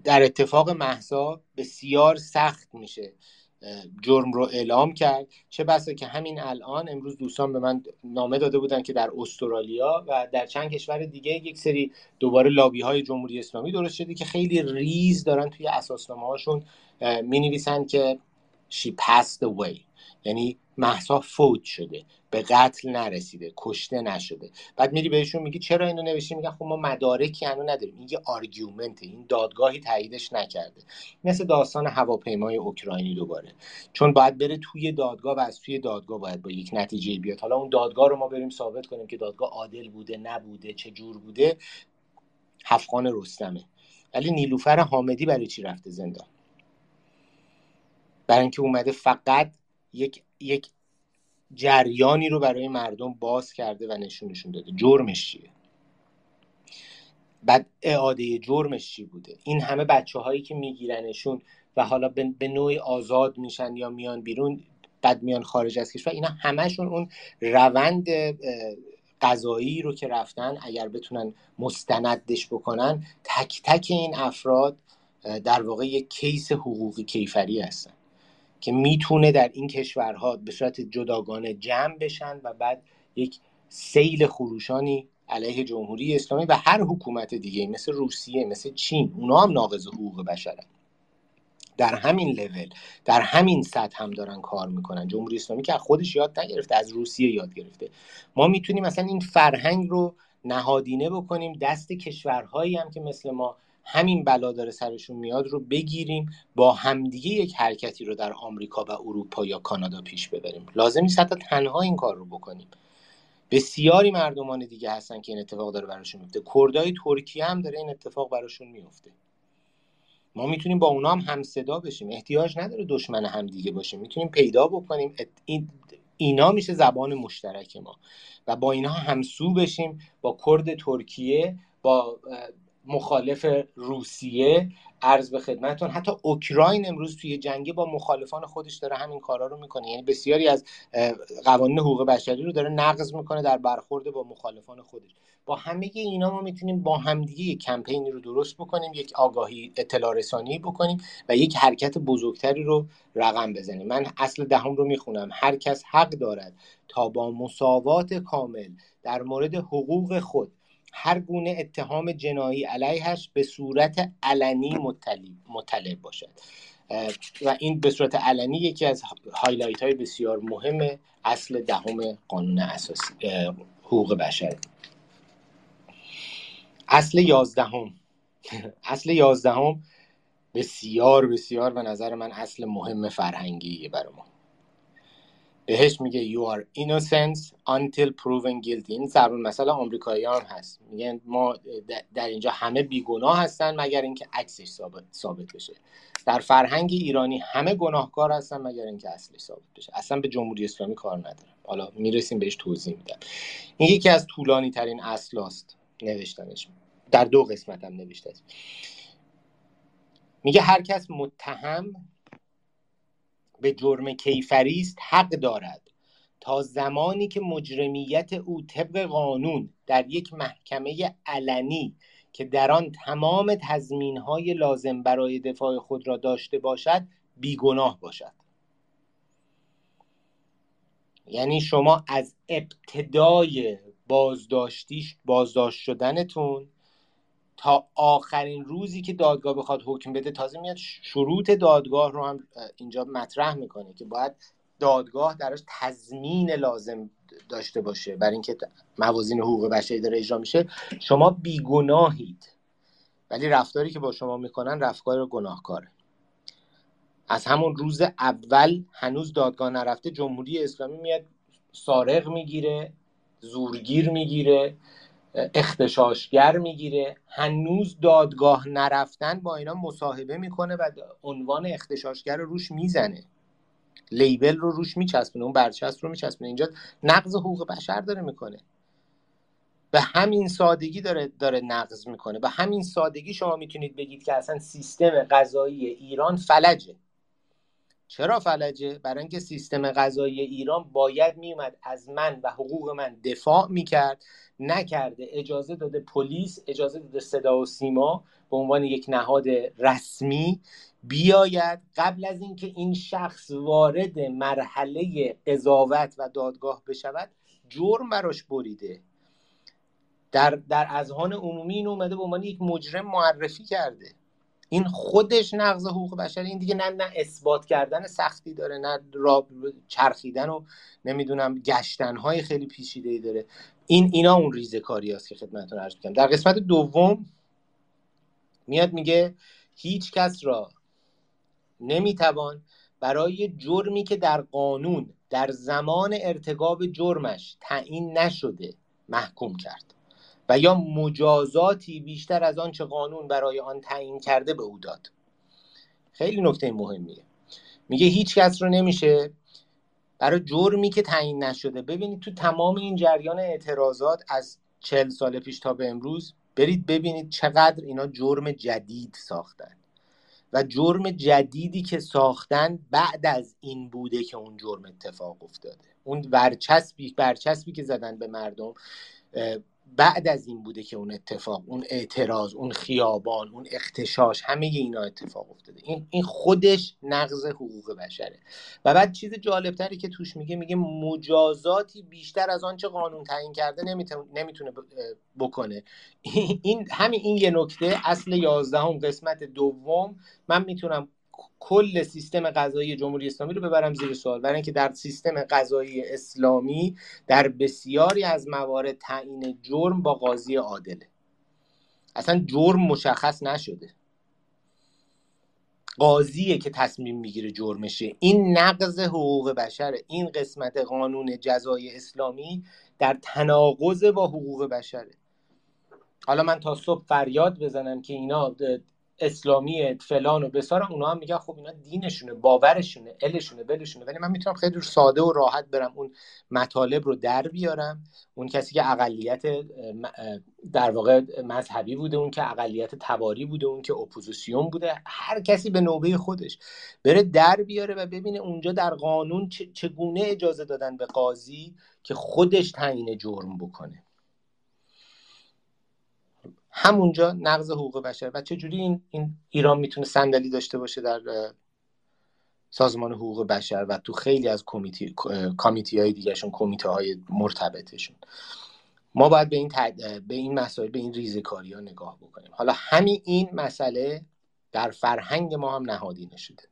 در اتفاق محسا بسیار سخت میشه جرم رو اعلام کرد. چه بسا که همین الان امروز دوستان به من نامه داده بودن که در استرالیا و در چند کشور دیگه یک سری دوباره لابی های جمهوری اسلامی درست شده که خیلی ریز دارن توی اساسنامه هاشون می نویسن که she passed away. یعنی محسا فوت شده به قتل نرسیده کشته نشده. بعد میری بهشون میگی چرا اینو نوشتی؟ میگن خب ما مدارکی هنو نداریم. این یه argument این دادگاهی تاییدش نکرده. مثل داستان هواپیمای اوکراینی دوباره. چون باید بره توی دادگاه و از توی دادگاه باید با یک نتیجه بیاد. حالا اون دادگاه رو ما بریم ثابت کنیم که دادگاه عادل بوده نبوده چه جور بوده. هفت‌خان رستمه. ولی نیلوفر حامدی برای چی رفته زندان؟ برای اینکه اومده فقط یک یک جریانی رو برای مردم باز کرده و نشونشون داده. جرمش چیه؟ بعد اعاده جرمش چی بوده؟ این همه بچه هایی که میگیرنشون و حالا به نوعی آزاد میشن یا میان بیرون بعد میان خارج از کشور اینا همشون اون روند قضایی رو که رفتن اگر بتونن مستندش بکنن تک تک این افراد در واقع یک کیس حقوقی کیفری هستن. که می‌تونه در این کشورها به صورت جداگانه جمع بشن و بعد یک سیل خروشانی علیه جمهوری اسلامی و هر حکومت دیگه مثل روسیه مثل چین اونا هم ناقض حقوق بشرن. در همین لول در همین سطح هم دارن کار می‌کنن. جمهوری اسلامی که خودش یاد نگرفته از روسیه یاد گرفته. ما می‌تونیم مثلا این فرهنگ رو نهادینه بکنیم دست کشورهایی هم که مثل ما همین بلا داره سرشون میاد رو بگیریم با همدیگه یک حرکتی رو در آمریکا و اروپا یا کانادا پیش ببریم. لازم نیست حتی تنها این کار رو بکنیم. بسیاری مردمان دیگه هستن که این اتفاق داره براشون میفته. کردای ترکیه هم داره این اتفاق براشون میفته. ما می‌تونیم با اونا هم همصدا بشیم. احتیاج نداره دشمن هم دیگه باشیم. می‌تونیم پیدا بکنیم. این اینا میشه زبان مشترک ما. و با اینها همسو بشیم با کرد ترکیه با مخالف روسیه عرض به خدمتتون. حتی اوکراین امروز توی جنگی با مخالفان خودش داره همین کارا رو می‌کنه. یعنی بسیاری از قوانین حقوق بشری رو داره نقض می‌کنه در برخورد با مخالفان خودش. با همه اینا ما می‌تونیم با همدیگه یک کمپینی رو درست بکنیم یک آگاهی اطلاع رسانی بکنیم و یک حرکت بزرگتری رو رقم بزنیم. من اصل دهم رو می‌خونم. هر کس حق دارد تا با مساوات کامل در مورد حقوق خود هر گونه اتهام جنایی علیهش به صورت علنی مطلع باشد. و این به صورت علنی یکی از هایلایت های بسیار مهم اصل دهم قانون اساسی حقوق بشر. اصل یازدهم. اصل یازدهم بسیار بسیار به نظر من اصل مهم فرهنگیه برای ما. بهش میگه you are innocent until proven guilty. این ضرب مثلا آمریکایی هم هست. میگن ما در اینجا همه بیگناه هستن مگر اینکه عکسش ثابت, بشه. در فرهنگ ایرانی همه گناهکار هستن مگر اینکه اصلش ثابت بشه. اصلا به جمهوری اسلامی کار ندارم. حالا می‌رسیم بهش توضیح میدم. این یکی از طولانی ترین اصلاست نوشتنش. در دو قسمت هم نوشته میگه هر کس متهم به جرم کیفری است حق دارد تا زمانی که مجرمیت او طبق قانون در یک محکمه علنی که در آن تمام تضمین های لازم برای دفاع خود را داشته باشد بیگناه باشد. یعنی شما از ابتدای بازداشتیش بازداشت شدنتون تا آخرین روزی که دادگاه بخواد حکم بده تازه میاد شروط دادگاه رو هم اینجا مطرح می‌کنه که باید دادگاه درش تضمین لازم داشته باشه برای اینکه موازین حقوق بشری داره اجرا میشه. شما بیگناهید. ولی رفتاری که با شما می‌کنن رفتار گناهکاره. از همون روز اول هنوز دادگاه نرفته جمهوری اسلامی میاد سارق می‌گیره زورگیر می‌گیره. اختشاشگر می‌گیره. هنوز دادگاه نرفتن با اینا مصاحبه می‌کنه و عنوان اختشاشگر رو روش می‌زنه. لیبل رو روش میچسبونه اون برچسب رو میچسبونه. اینجا نقض حقوق بشر داره می‌کنه. به همین سادگی داره داره نقض می‌کنه. به همین سادگی شما می‌تونید بگید که اصلا سیستم قضایی ایران فلجه. چرا فلجه؟ برای اینکه سیستم غذایی ایران باید میومد از من و حقوق من دفاع می‌کرد نکرده. اجازه داده پلیس اجازه داده صدا و سیما به عنوان یک نهاد رسمی بیاید. قبل از اینکه این شخص وارد مرحله قضاوت و دادگاه بشود جرم براش بریده. در در اذهان عمومی این اومده به عنوان یک مجرم معرفی کرده. این خودش نقض حقوق بشری این دیگه نه نه اثبات کردن سختی داره نه را چرخیدن و نمی‌دونم گشتن های خیلی پیچیده ای داره. این اینا اون ریزه کاری است که خدمتتون عرض کنم در قسمت دوم میاد میگه هیچ کس را نمی‌توان برای جرمی که در قانون در زمان ارتکاب جرمش تعیین نشده محکوم کرد. و یا مجازاتی بیشتر از آنچه قانون برای آن تعیین کرده به او داد. خیلی نکته مهمیه. میگه هیچ کس رو نمیشه برای جرمی که تعیین نشده. ببینید تو تمام این جریان اعتراضات از چل سال پیش تا به امروز برید ببینید چقدر اینا جرم جدید ساختن. و جرم جدیدی که ساختن بعد از این بوده که اون جرم اتفاق افتاده. اون برچسبی برچسبی که زدن به مردم بعد از این بوده که اون اتفاق اون اعتراض اون خیابان اون اختشاش همه اینا اتفاق افتاده. این این خودش نقض حقوق بشره. و بعد چیز جالبتری که توش میگه میگه مجازاتی بیشتر از آنچه قانون تعیین کرده نمی‌تونه بکنه. این همین این یه نکته. اصل یازدهم قسمت دوم. من می‌تونم کل سیستم قضایی جمهوری اسلامی رو ببرم زیر سوال. برای اینکه در سیستم قضایی اسلامی در بسیاری از موارد تعیین جرم با قاضی عادله. اصلا جرم مشخص نشده. قاضیه که تصمیم می‌گیره جرمشه. این نقض حقوق بشره این قسمت قانون جزای اسلامی در تناقض با حقوق بشره. حالا من تا صبح فریاد بزنم که اینا اسلامی فلان و بیسار اونا هم میگن خب اینا دینشونه باورشونه الشونه بلشونه ولی من می‌تونم خیلی ساده و راحت برم اون مطالب رو در بیارم. اون کسی که اقلیت در واقع مذهبی بوده اون که اقلیت تباری بوده اون که اپوزیسیون بوده هر کسی به نوبه خودش بره در بیاره و ببینه اونجا در قانون چگونه اجازه دادن به قاضی که خودش تعیین جرم بکنه. همونجا نقض حقوق بشر. و چجوری این, این ایران می‌تونه صندلی داشته باشه در سازمان حقوق بشر و تو خیلی از کمیتی کمیتی های دیگهشون کمیته های مرتبطشون. ما باید به این, به این مسائل به این ریزکاری ها نگاه بکنیم. حالا همین این مسئله در فرهنگ ما هم نهادینه شده.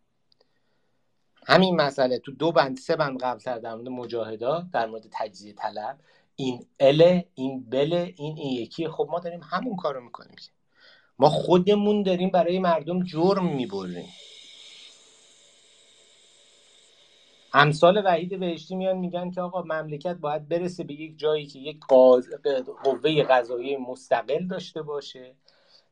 همین مسئله تو دو بند سه بند قبلتر در مورد مجاهدا در مورد تجزیه طلب این ال این بل این این یکی. خب ما داریم همون کارو می‌کنیم ما خودمون داریم برای مردم جرم می‌بریم. امثال وحید بهشتی میان میگن که آقا مملکت باید برسه به یک جایی که یک قوه قضایی مستقل داشته باشه.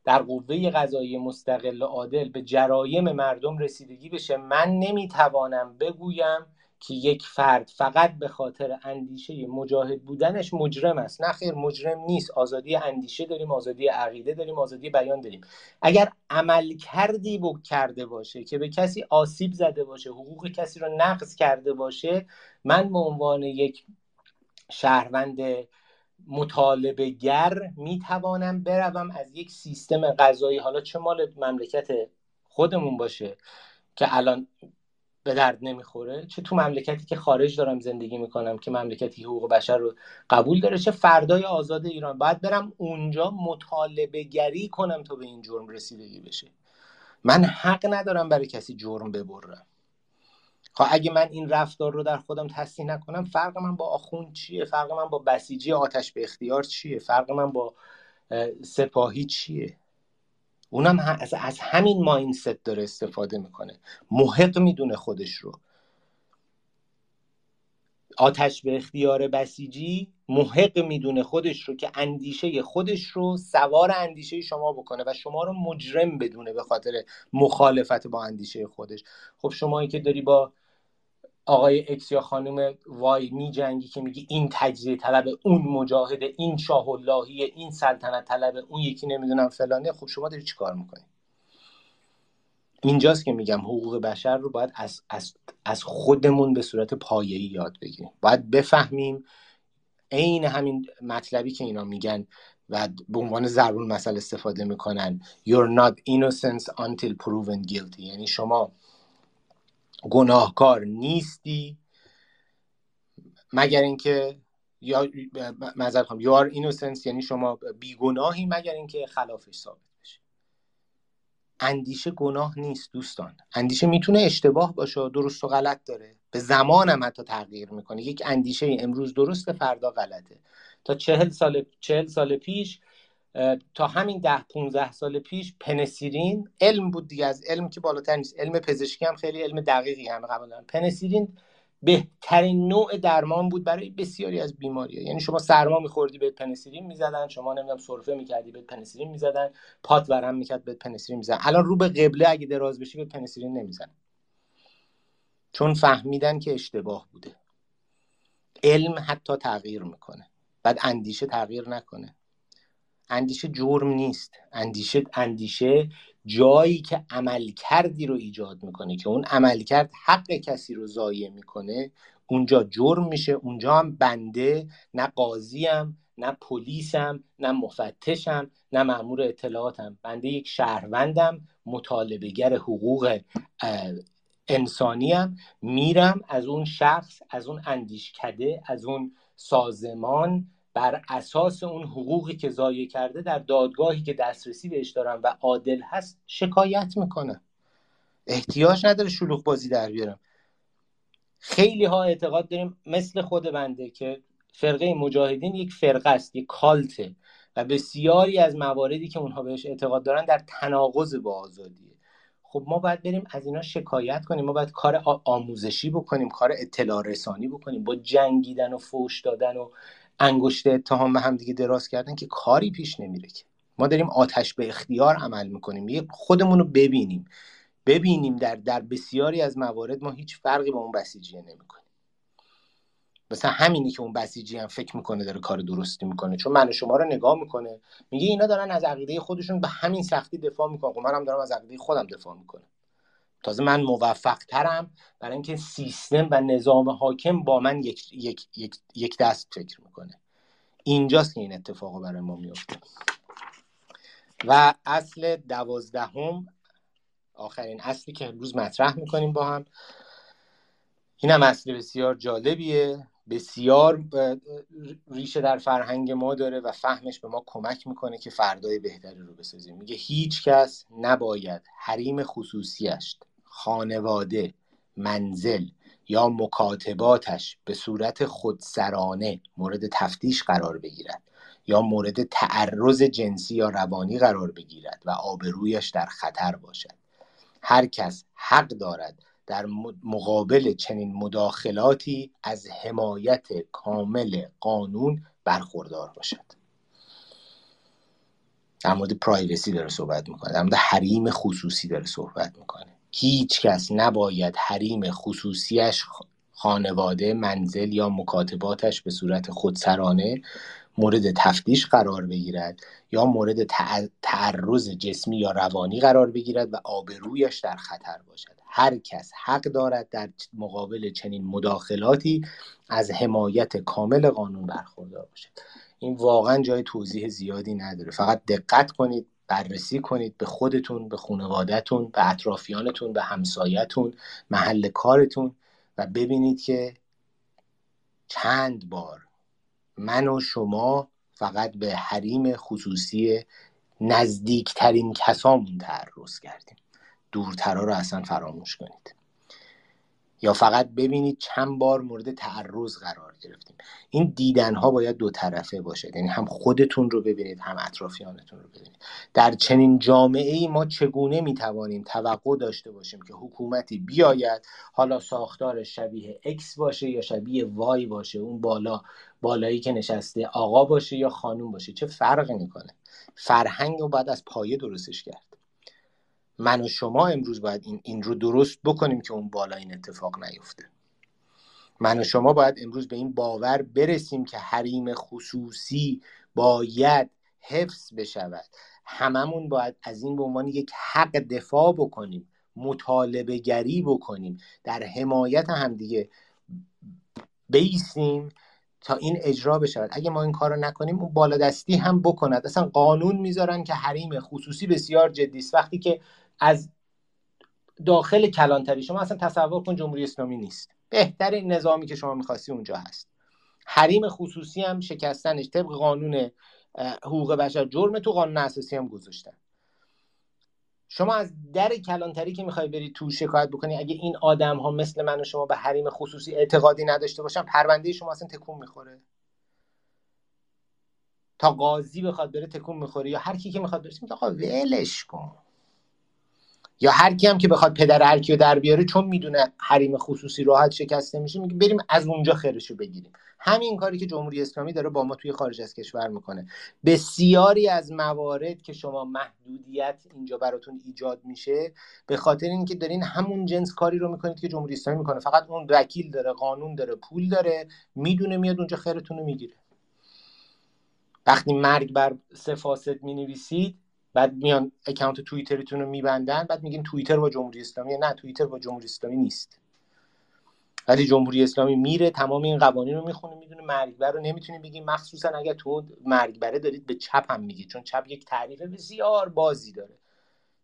در قوه قضایی مستقل عادل به جرایم مردم رسیدگی بشه. من نمی‌توانم بگویم که یک فرد فقط به خاطر اندیشه مجاهد بودنش مجرم است. نه خیر مجرم نیست. آزادی اندیشه داریم آزادی عقیده داریم آزادی بیان داریم. اگر عمل کردی بک کرده باشه که به کسی آسیب زده باشه حقوق کسی رو نقض کرده باشه من به عنوان یک شهروند مطالبه گر می توانم بروم از یک سیستم غذایی حالا چه مال مملکت خودمون باشه که الان به درد نمی‌خوره. چه تو مملکتی که خارج دارم زندگی می‌کنم که مملکتی حقوق بشر رو قبول داره چه فردای آزاد ایران. باید برم اونجا مطالبه گری کنم تا به این جرم رسیدگی بشه. من حق ندارم برای کسی جرم ببرم خب اگه من این رفتار رو در خودم تصدیح نکنم فرق من با آخوند چیه؟ فرق من با بسیجی آتش به اختیار چیه؟ فرق من با سپاهی چیه؟ اونم از, از همین ماینست داره استفاده می‌کنه. محق می‌دونه خودش رو. آتش به اختیار بسیجی محق می‌دونه خودش رو که اندیشه خودش رو سوار اندیشه شما بکنه و شما رو مجرم بدونه به خاطر مخالفت با اندیشه خودش. خب شمایی که داری با آقای اکس یا خانم وای می جنگی که میگی این تجزیه طلب اون مجاهد این شاه اللهی این سلطنت طلب اون یکی نمی‌دونم فلانه. خب شما داری چی کار می‌کنی؟ اینجاست که میگم حقوق بشر رو باید از, از, از خودمون به صورت پایه‌ای یاد بگیریم. باید بفهمیم عین همین مطلبی که اینا میگن و به عنوان ضرور مسئله استفاده می‌کنن. You're not innocent until proven guilty. یعنی شما گناهکار نیستی. مگر اینکه یا معذرت خواهم. یو آر یعنی شما بیگناهی مگر اینکه خلافش ثابت بشه. اندیشه گناه نیست دوستان. اندیشه می‌تونه اشتباه باشه درست و غلط داره. به زمانم حتی تغییر می‌کنه. یک اندیشه امروز درسته فردا غلطه. تا چهل سال, چهل سال پیش تا همین ده 15 سال پیش پنسیرین علم بود دیگه از علم که بالاتر نیست. علم پزشکی هم خیلی علم دقیقی همه قبول دارن پنسیلین بهترین نوع درمان بود برای بسیاری از بیماری یعنی شما سرما میخوردی به پنسیلین می‌زدن. شما نمی‌دونم سرفه می‌کردی به پنسیلین می‌زدن. پات ورم می‌کرد به پنسیلین می‌زدن. الان رو به قبله اگه دراز بشی به پنسیلین نمیزن چون فهمیدن که اشتباه بوده. علم حتی تغییر می‌کنه. بعد اندیشه تغییر نکنه. اندیشه جرم نیست. اندیشه اندیشه جایی که عمل کردی رو ایجاد می‌کنه که اون عمل کرد حق کسی رو ضایع می‌کنه اونجا جرم میشه. اونجا هم بنده نه قاضیم نه پلیسم نه مفتشم نه مأمور اطلاعاتم. بنده یک شهروندم مطالبهگر حقوق انسانیم. میرم از اون شخص از اون اندیشکده از اون سازمان بر اساس اون حقوقی که ضایع کرده در دادگاهی که دسترسی بهش دارم و عادل هست شکایت می‌کنه. احتیاج نداره شلوغ بازی در بیارم. خیلی ها اعتقاد داریم مثل خود بنده که فرقه مجاهدین یک فرقه است یک کالته و بسیاری از مواردی که اونها بهش اعتقاد دارن در تناقض با آزادیه. خب ما باید بریم از اینا شکایت کنیم. ما باید کار آموزشی بکنیم کار اطلاع رسانی بکنیم. با جنگیدن و فوش دادن و انگشت اتهام به هم دیگه دراز کردن که کاری پیش نمیره که. ما داریم آتش به اختیار عمل می‌کنیم. خودمون رو ببینیم. ببینیم در در بسیاری از موارد ما هیچ فرقی با اون بسیجیه نمی‌کنیم مثلا همینی که اون بسیجی هم فکر می‌کنه داره کار درستی می‌کنه. چون من شما رو نگاه می‌کنه. میگه اینا دارن از عقیده خودشون به همین سختی دفاع می‌کنن. خب منم دارم از عقیده خودم دفاع می‌کنم. تازه من موفق ترم برای اینکه سیستم و نظام حاکم با من یک, یک, یک, یک دست فکر می‌کنه. اینجاست که این اتفاق برای ما میفته و اصل دوازدهم آخرین اصلی که امروز مطرح می‌کنیم با هم. این هم اصل بسیار جالبیه. بسیار ریشه در فرهنگ ما داره و فهمش به ما کمک می‌کنه که فردای بهتری رو بسازیم. میگه هیچ کس نباید حریم خصوصیش خانواده منزل یا مکاتباتش به صورت خودسرانه مورد تفتیش قرار بگیرد یا مورد تعرض جنسی یا روانی قرار بگیرد و آبرویش در خطر باشد. هر کس حق دارد در مقابل چنین مداخلاتی از حمایت کامل قانون برخوردار باشد. در مورد پرایوسی داره صحبت می‌کنه در مورد حریم خصوصی داره صحبت می‌کنه. هیچ کس نباید حریم خصوصیش خانواده منزل یا مکاتباتش به صورت خودسرانه مورد تفتیش قرار بگیرد یا مورد تعرض جسمی یا روانی قرار بگیرد و آبرویش در خطر باشد. هر کس حق دارد در مقابل چنین مداخلاتی از حمایت کامل قانون برخوردار باشد. این واقعا جای توضیح زیادی نداره. فقط دقت کنید بررسی کنید به خودتون به خانوادهتون به اطرافیانتون به همسایتون محل کارتون و ببینید که چند بار من و شما فقط به حریم خصوصی نزدیکترین کسامون تعرض کردیم. دورترا رو اصلا فراموش کنید. یا فقط ببینید چند بار مورد تعرض قرار گرفتیم. این دیدن ها باید دو طرفه باشه یعنی هم خودتون رو ببینید هم اطرافیانتون رو ببینید. در چنین جامعه ای ما چگونه می توانیم توقع داشته باشیم که حکومتی بیاید حالا ساختار شبیه X باشه یا شبیه وای باشه اون بالا بالایی که نشسته آقا باشه یا خانوم باشه؟ چه فرقی می‌کنه؟ فرهنگ رو باید از پایه درستش کرد. من و شما امروز باید این, این رو درست بکنیم که اون بالا این اتفاق نیفته. من و شما باید امروز به این باور برسیم که حریم خصوصی باید حفظ بشود. هممون باید از این به عنوان یک حق دفاع بکنیم مطالبه گری بکنیم در حمایت همدیگه بیسیم تا این اجرا بشود. اگه ما این کار رو نکنیم اون بالادستی هم بکند. اصلا قانون می‌ذارن که حریم خصوصی بسیار جدی است. وقتی که از داخل کلانتری. شما اصلا تصور کن جمهوری اسلامی نیست. بهترین نظامی که شما می‌خواستی اونجا هست. حریم خصوصی هم شکستنش طبق قانون حقوق بشر جرم تو قانون اساسی هم گذاشتن. شما از در کلانتری که می‌خوای بری تو شکایت بکنی اگه این آدم ها مثل من و شما به حریم خصوصی اعتقادی نداشته باشن پرونده شما اصلا تکون می‌خوره. تا قاضی بخواد بره تکون می‌خوره یا هر کی که می‌خواد بره آقا ولش کن. یا هر کی هم که بخواد پدر هر رو در بیاره چون می‌دونه حریم خصوصی راحت شکسته میشه میگه بریم از اونجا خیرشو بگیریم. همین کاری که جمهوری اسلامی داره با ما توی خارج از کشور می‌کنه. بسیاری از موارد که شما محدودیت اینجا براتون ایجاد میشه به خاطر اینکه دارین همون جنس کاری رو می‌کنید که جمهوری اسلامی می‌کنه. فقط اون وکیل داره قانون داره پول داره می‌دونه میاد اونجا خیرتون رو می‌گیره. وقتی مرگ بر سه فاسد می‌نویسید بعد میان اکانت توییترتون رو میبندن بعد میگین توییتر با جمهوری اسلامی. نه توییتر با جمهوری اسلامی نیست. ولی جمهوری اسلامی میره تمام این قوانین رو می‌خونه می‌دونه مرگبر رو نمی‌تونی بگی. مخصوصا اگر تو مرگبره دارید به چپ هم میگی چون چپ یک تعریف بسیار بازی داره.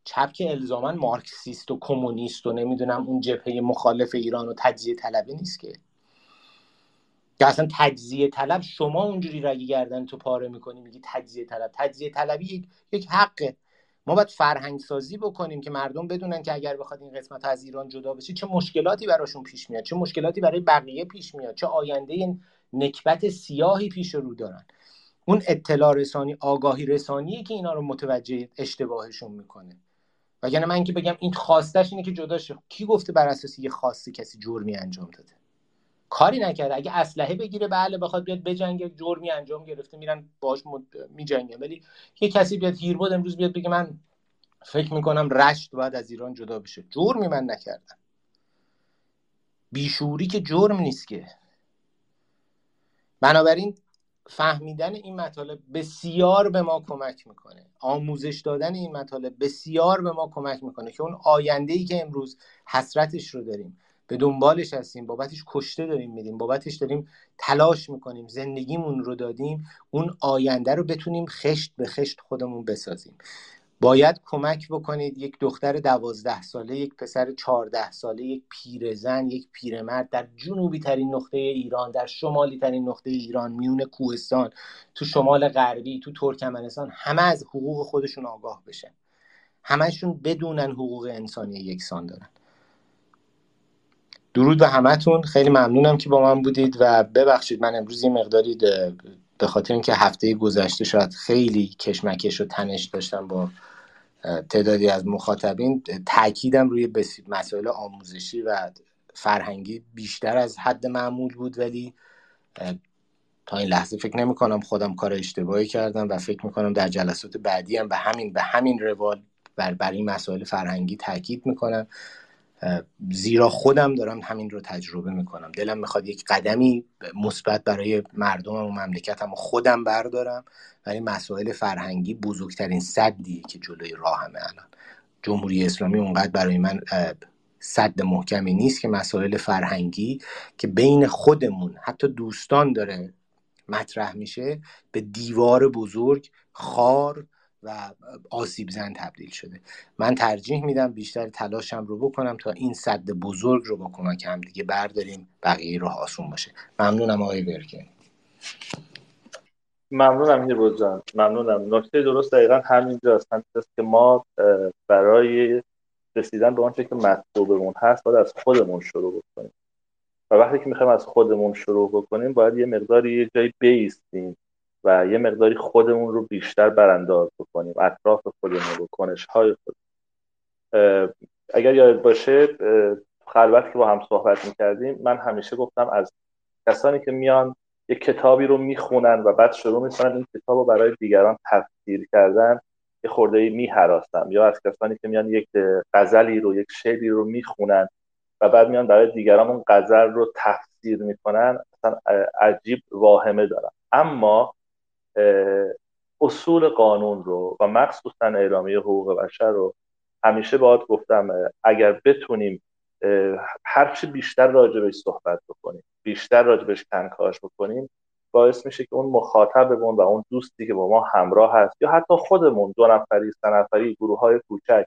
چپ که الزاما مارکسیست و کمونیست و نمی‌دونم اون جبهه مخالف ایران و تجزیه طلبی نیست که. که اصلا تجزیه طلب شما اونجوری رگی گردن تو پاره می‌کنی میگی تجزیه طلب. تجزیه طلبی یک, حقه. ما باید فرهنگ سازی بکنیم که مردم بدونن که اگر بخواد این قسمت از ایران جدا بشه چه مشکلاتی براشون پیش میاد چه مشکلاتی برای بقیه پیش میاد چه آینده نکبت سیاهی پیش رو دارن. اون اطلاع رسانی آگاهی رسانیه که اینا رو متوجه اشتباهشون می‌کنه. وگرنه من که بگم این خواستش اینه که جدا شه. کی گفته بر اساس یه خواسته کسی جرمی انجام داده؟ کاری نکرده. اگه اسلحه بگیره بله بخواد بیاد بجنگه جرمی انجام گرفته میرن باش میجنگن. ولی یه کسی بیاد هیربود امروز بیاد بگه من فکر می‌کنم رشت باید از ایران جدا بشه. جرمی من نکردم. بیشوری که جرم نیست که. بنابراین فهمیدن این مطالب بسیار به ما کمک می‌کنه. آموزش دادن این مطالب بسیار به ما کمک می‌کنه که اون آینده ای که امروز حسرتش رو داریم. به دنبالش هستیم بابتش کشته داریم میدیم بابتش داریم تلاش می‌کنیم زندگیمون رو دادیم اون آینده رو بتونیم خشت به خشت خودمون بسازیم. باید کمک بکنید یک دختر دوازده ساله یک پسر چهارده ساله یک پیرزن یک پیرمرد در جنوبی ترین نقطه ایران در شمالی ترین نقطه ایران میون کوهستان تو شمال غربی تو ترکمنستان همه از حقوق خودشون آگاه بشن. همشون بدونن حقوق انسانی یکسان دارن. درود به همتون خیلی ممنونم که با من بودید و ببخشید من امروز یه مقداری به خاطر اینکه هفته گذشته شاید خیلی کشمکش و تنش داشتم با تعدادی از مخاطبین تاکیدم روی مسائل آموزشی و فرهنگی بیشتر از حد معمول بود ولی تا این لحظه فکر نمی کنم خودم کار اشتباهی کردم و فکر می کنم در جلسات بعدی هم به همین به همین روال بر, بر این مسائل فرهنگی تاکید می‌کنم. زیرا خودم دارم همین رو تجربه می‌کنم. دلم می‌خواد یک قدمی مثبت برای مردمم و مملکتم و خودم بردارم ولی مسائل فرهنگی بزرگترین صدیه که جلوی راهمه الان. جمهوری اسلامی اونقدر برای من صد محکمی نیست که مسائل فرهنگی که بین خودمون حتی دوستان داره مطرح میشه به دیوار بزرگ خار و آسیب زن تبدیل شده. من ترجیح میدم بیشتر تلاشم رو بکنم تا این صد بزرگ رو با کمک هم دیگه برداریم بقیه راه آسون باشه. ممنونم آقای برکن ممنونم هیرو جان. ممنونم. نکته درست دقیقا همینجاست همینجاست که ما برای رسیدن به آنچه که مطلوبمون هست باید از خودمون شروع بکنیم. و وقتی که می‌خوایم از خودمون شروع بکنیم باید یه مقداری یه جایی بیستیم. و یه مقداری خودمون رو بیشتر برانداز بکنیم. اطراف خودمون رو کنش های خود اگر یاد باشه خلوت که با هم صحبت می‌کردیم من همیشه گفتم از کسانی که میان یه کتابی رو می‌خونن و بعد شروع می‌کنن این کتاب رو برای دیگران تفسیر کردن یه خورده یا از کسانی که میان یک غزلی رو یک شعری رو می‌خونن و بعد میان برای دیگران اون غزل رو تفسیر می‌کنن اصلا عجیب واهمه دارم. اما اصول قانون رو و مخصوصا اعلامیه حقوق بشر رو همیشه باید گفتم اگر بتونیم هرچی بیشتر راجبش صحبت بکنیم بیشتر راجبش کنکاش بکنیم باعث میشه که اون مخاطبمون و اون دوستی که با ما همراه هست یا حتی خودمون دو نفری سه نفری گروه های کوچک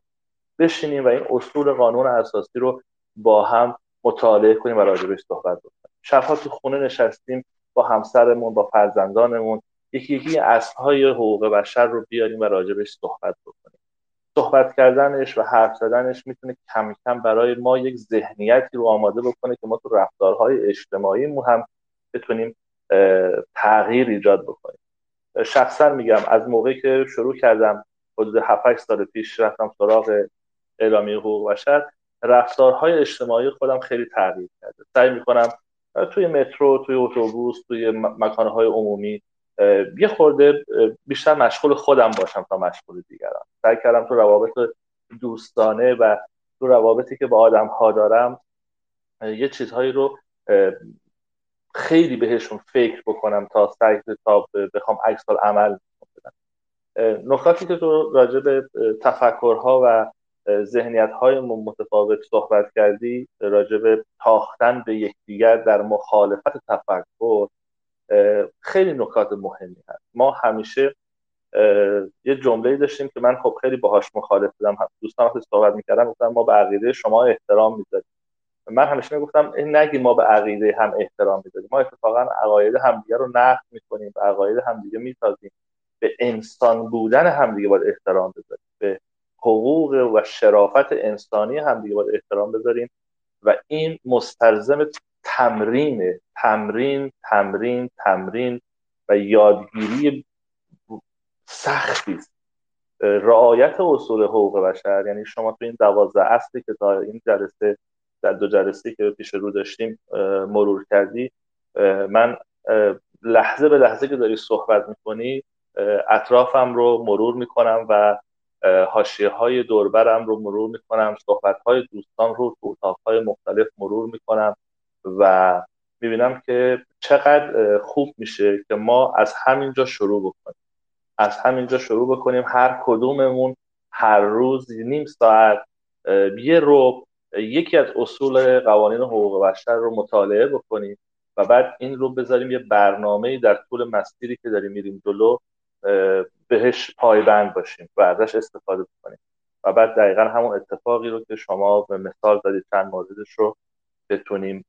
بشینیم و این اصول قانون اساسی رو با هم مطالعه کنیم و راجبش صحبت بکنیم. شبها تو خونه نشستیم با همسرمون با فرزندانمون یکی یکی اصلهای حقوق بشر رو بیاریم و راجبش صحبت بکنیم. صحبت کردنش و حرف زدنش می‌تونه کم کم برای ما یک ذهنیتی رو آماده بکنه که ما تو رفتارهای اجتماعیمون هم بتونیم تغییر ایجاد بکنیم. شخصا میگم از موقعی که شروع کردم حدود 7 سال پیش رفتم سراغ اعلامیه حقوق بشر رفتارهای اجتماعی خودم خیلی تغییر کرده. سعی می‌کنم توی مترو توی اتوبوس توی مکانهای عمومی یه خورده بیشتر مشغول خودم باشم تا مشغول دیگران سعی کردم تو روابط دوستانه و تو روابطی که با آدم ها دارم یه چیزهایی رو خیلی بهشون فکر بکنم تا سعی تا بخوام عکس عمل بدم. نکاتی که تو راجع به تفکرها و ذهنیت های متفاوت صحبت کردی راجع به تاختن به یکدیگر در مخالفت تفکر خیلی نکات مهمی هست. ما همیشه یه جمله داشتیم که من خب خیلی باهاش مخالف بودم. دوستان وقتی صحبت می‌کردم گفتم ما به عقیده شما احترام می‌ذاریم. من همیشه می‌گفتم این نگی ما به عقیده هم احترام می‌ذاریم. ما اتفاقا عقاید همدیگه رو نقد می‌کنیم به عقاید همدیگه میتازیم به انسان بودن همدیگه باید احترام بذاریم. به حقوق و شرافت انسانی همدیگه باید احترام بذاریم. و این مستلزم تمرین تمرین تمرین تمرین و یادگیری سختی است. رعایت اصول حقوق بشر یعنی شما تو این دوازده اصلی که تا این جلسه در دو جلسه که پیش رو داشتیم مرور کردی من لحظه به لحظه که داری صحبت می‌کنی اطرافم رو مرور می‌کنم و حاشیه های دوربرم رو مرور می‌کنم صحبت های دوستان رو تو اتاق های مختلف مرور می‌کنم. و می‌بینم که چقدر خوب میشه که ما از همینجا شروع بکنیم. از همینجا شروع بکنیم. هر کدوممون هر روز نیم ساعت یه رو یکی از اصول قوانین حقوق بشر رو مطالعه بکنیم و بعد این رو بذاریم یه برنامه در طول مسیری که داریم میریم جلو بهش پایبند باشیم و ازش استفاده بکنیم. و بعد دقیقا همون اتفاقی رو که شما به مثال دادید چند موردش رو بتونیم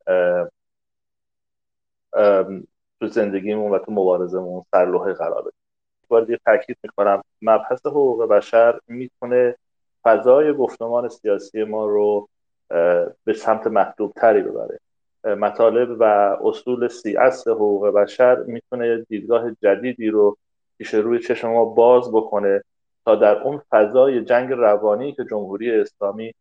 تو زندگیمون و تو مبارزمون سرلوحه قرار بدیم. باید یه تاکید می‌کنم مبحث حقوق بشر می‌تونه فضای گفتمان سیاسی ما رو به سمت محدوب تری ببره مطالب و اصول سی اصل حقوق بشر می‌تونه دیدگاه جدیدی رو پیش روی چشم ما باز بکنه تا در اون فضای جنگ روانی که جمهوری اسلامی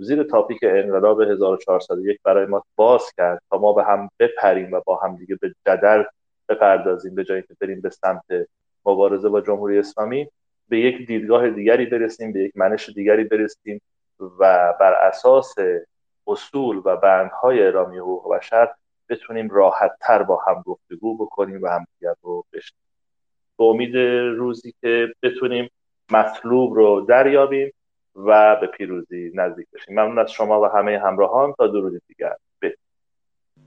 زیر تاپیک انقلاب 1401 برای ما باز کرد تا ما به هم بپریم و با هم دیگه به جدل بپردازیم به جایی که بریم به سمت مبارزه با جمهوری اسلامی. به یک دیدگاه دیگری برسیم به یک منش دیگری برسیم و بر اساس اصول و بندهای اعلامی حقوق بشر بتونیم راحت تر با هم گفتگو بکنیم و همدیگر رو بشنویم به امید روزی که بتونیم مطلوب رو دریابیم. و به پیروزی نزدیک بشیم. ممنون از شما و همه همراهان. تا درود دیگر.